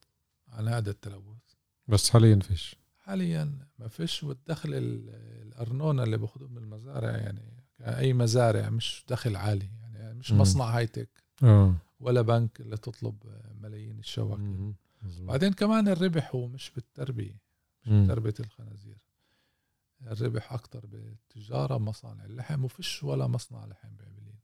عن هذا التلوث.
بس حاليا فيش.
حاليا ما فيش والدخل الأرنونة اللي باخذوه من المزارع يعني اي مزارع مش دخل عالي يعني مش. مصنع هاي تك أوه. ولا بنك اللي تطلب ملايين الشواكل. بعدين كمان الربح هو مش بالتربية مش. بتربية الخنازير. الربح أكثر بالتجارة مصانع اللحم وفيش ولا مصنع لحم بعملين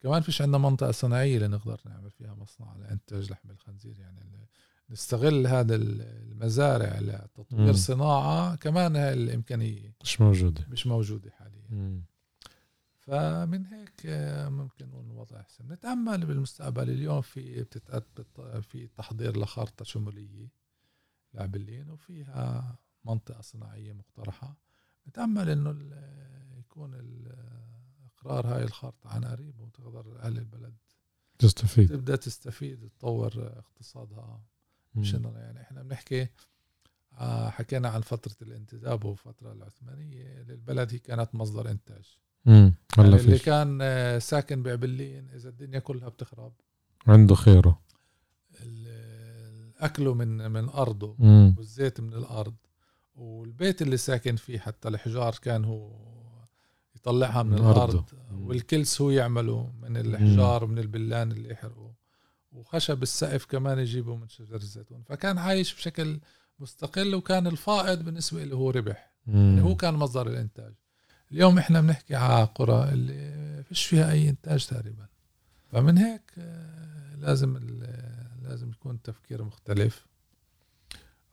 كمان فيش عندنا منطقة صناعية اللي نقدر نعمل فيها مصنع لإنتاج لحم الخنزير يعني نستغل هذا المزارع لتطوير مم. صناعة كمان هاي الإمكانية.
مش موجودة.
مش موجودة حاليا. مم. فمن هيك آه، ممكن نقول الوضع أحسن. نتأمل بالمستقبل. اليوم في في تحضير لخارطة شمولية لعبلين وفيها منطقة صناعية مقترحة. نتأمل إنه يكون إقرار هاي الخارطة عن قريب وتقدر أهل البلد
تستفيد.
تبدأ تستفيد تطور اقتصادها مش إنه يعني إحنا بنحكي آه حكينا عن فترة الانتداب والفترة العثمانية للبلد هي كانت مصدر إنتاج.
امم
يعني اللي كان آه، ساكن بعبلين إذا الدنيا كلها بتخرب.
عنده خيره.
أكله من من أرضه مم. والزيت من الأرض. والبيت اللي ساكن فيه حتى الحجار كان هو يطلعها من, من الأرض. والكلس هو يعمله من الحجار من البلان اللي يحرقه وخشب السقف كمان يجيبه من شجر الزيتون. فكان عايش بشكل مستقل وكان الفائض بالنسبة له هو ربح. يعني هو كان مصدر الإنتاج. اليوم إحنا بنحكي على قرى اللي فيش فيها أي إنتاج تقريبا. فمن هيك آه، لازم لازم يكون تفكير مختلف.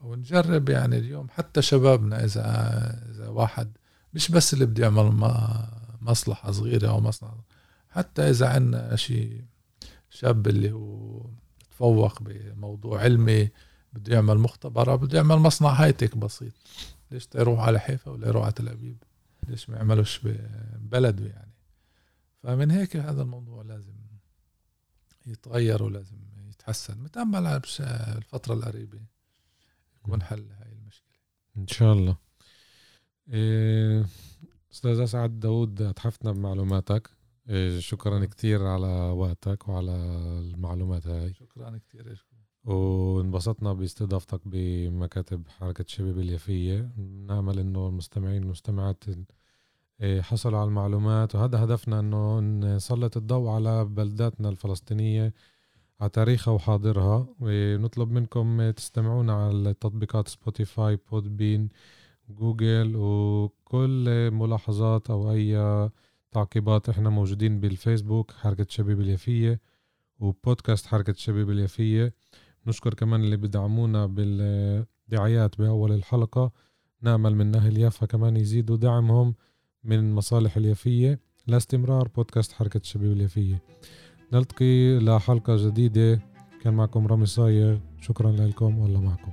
ونجرب يعني اليوم. حتى شبابنا إذا إذا واحد مش بس اللي بده يعمل مصلحة صغيرة أو مصنع حتى إذا عندنا شيء شاب اللي هو تفوق بموضوع علمي بده يعمل مختبر بده يعمل مصنع هايتك بسيط. ليش يروح على حيفا ولا يروح على تل أبيب؟ ليش ما يعملوش ببلده يعني؟ فمن هيك هذا الموضوع لازم يتغير ولازم يتحسن. متأمل على الفترة القريبة. يكون حل هاي المشكلة.
إن شاء الله. إيه أستاذ أسعد داود أتحفتنا بمعلوماتك. إيه شكرا كتير على وقتك وعلى المعلومات هاي.
شكرا كتير
وانبسطنا باستضافتك بمكاتب حركة شباب اليافية. نأمل إنه المستمعين والمستمعات إيه، حصلوا على المعلومات. وهذا هدفنا إنه نسلط الضوء على بلداتنا الفلسطينية. على تاريخها وحاضرها ونطلب منكم تستمعونا على تطبيقات Spotify Podbean Google وكل ملاحظات أو أي تعقيبات إحنا موجودين بالفيسبوك حركة شباب اليافية وبودكاست حركة الشباب اليافية. نشكر كمان اللي بدعمونا بالدعايات بأول الحلقة. نأمل من أهل يافا كمان يزيدوا دعمهم من مصالح اليافية. لاستمرار بودكاست حركة الشباب اليافية. نلتقي لحلقة جديدة. كان معكم رامي صايغ شكرا لكم والله معكم.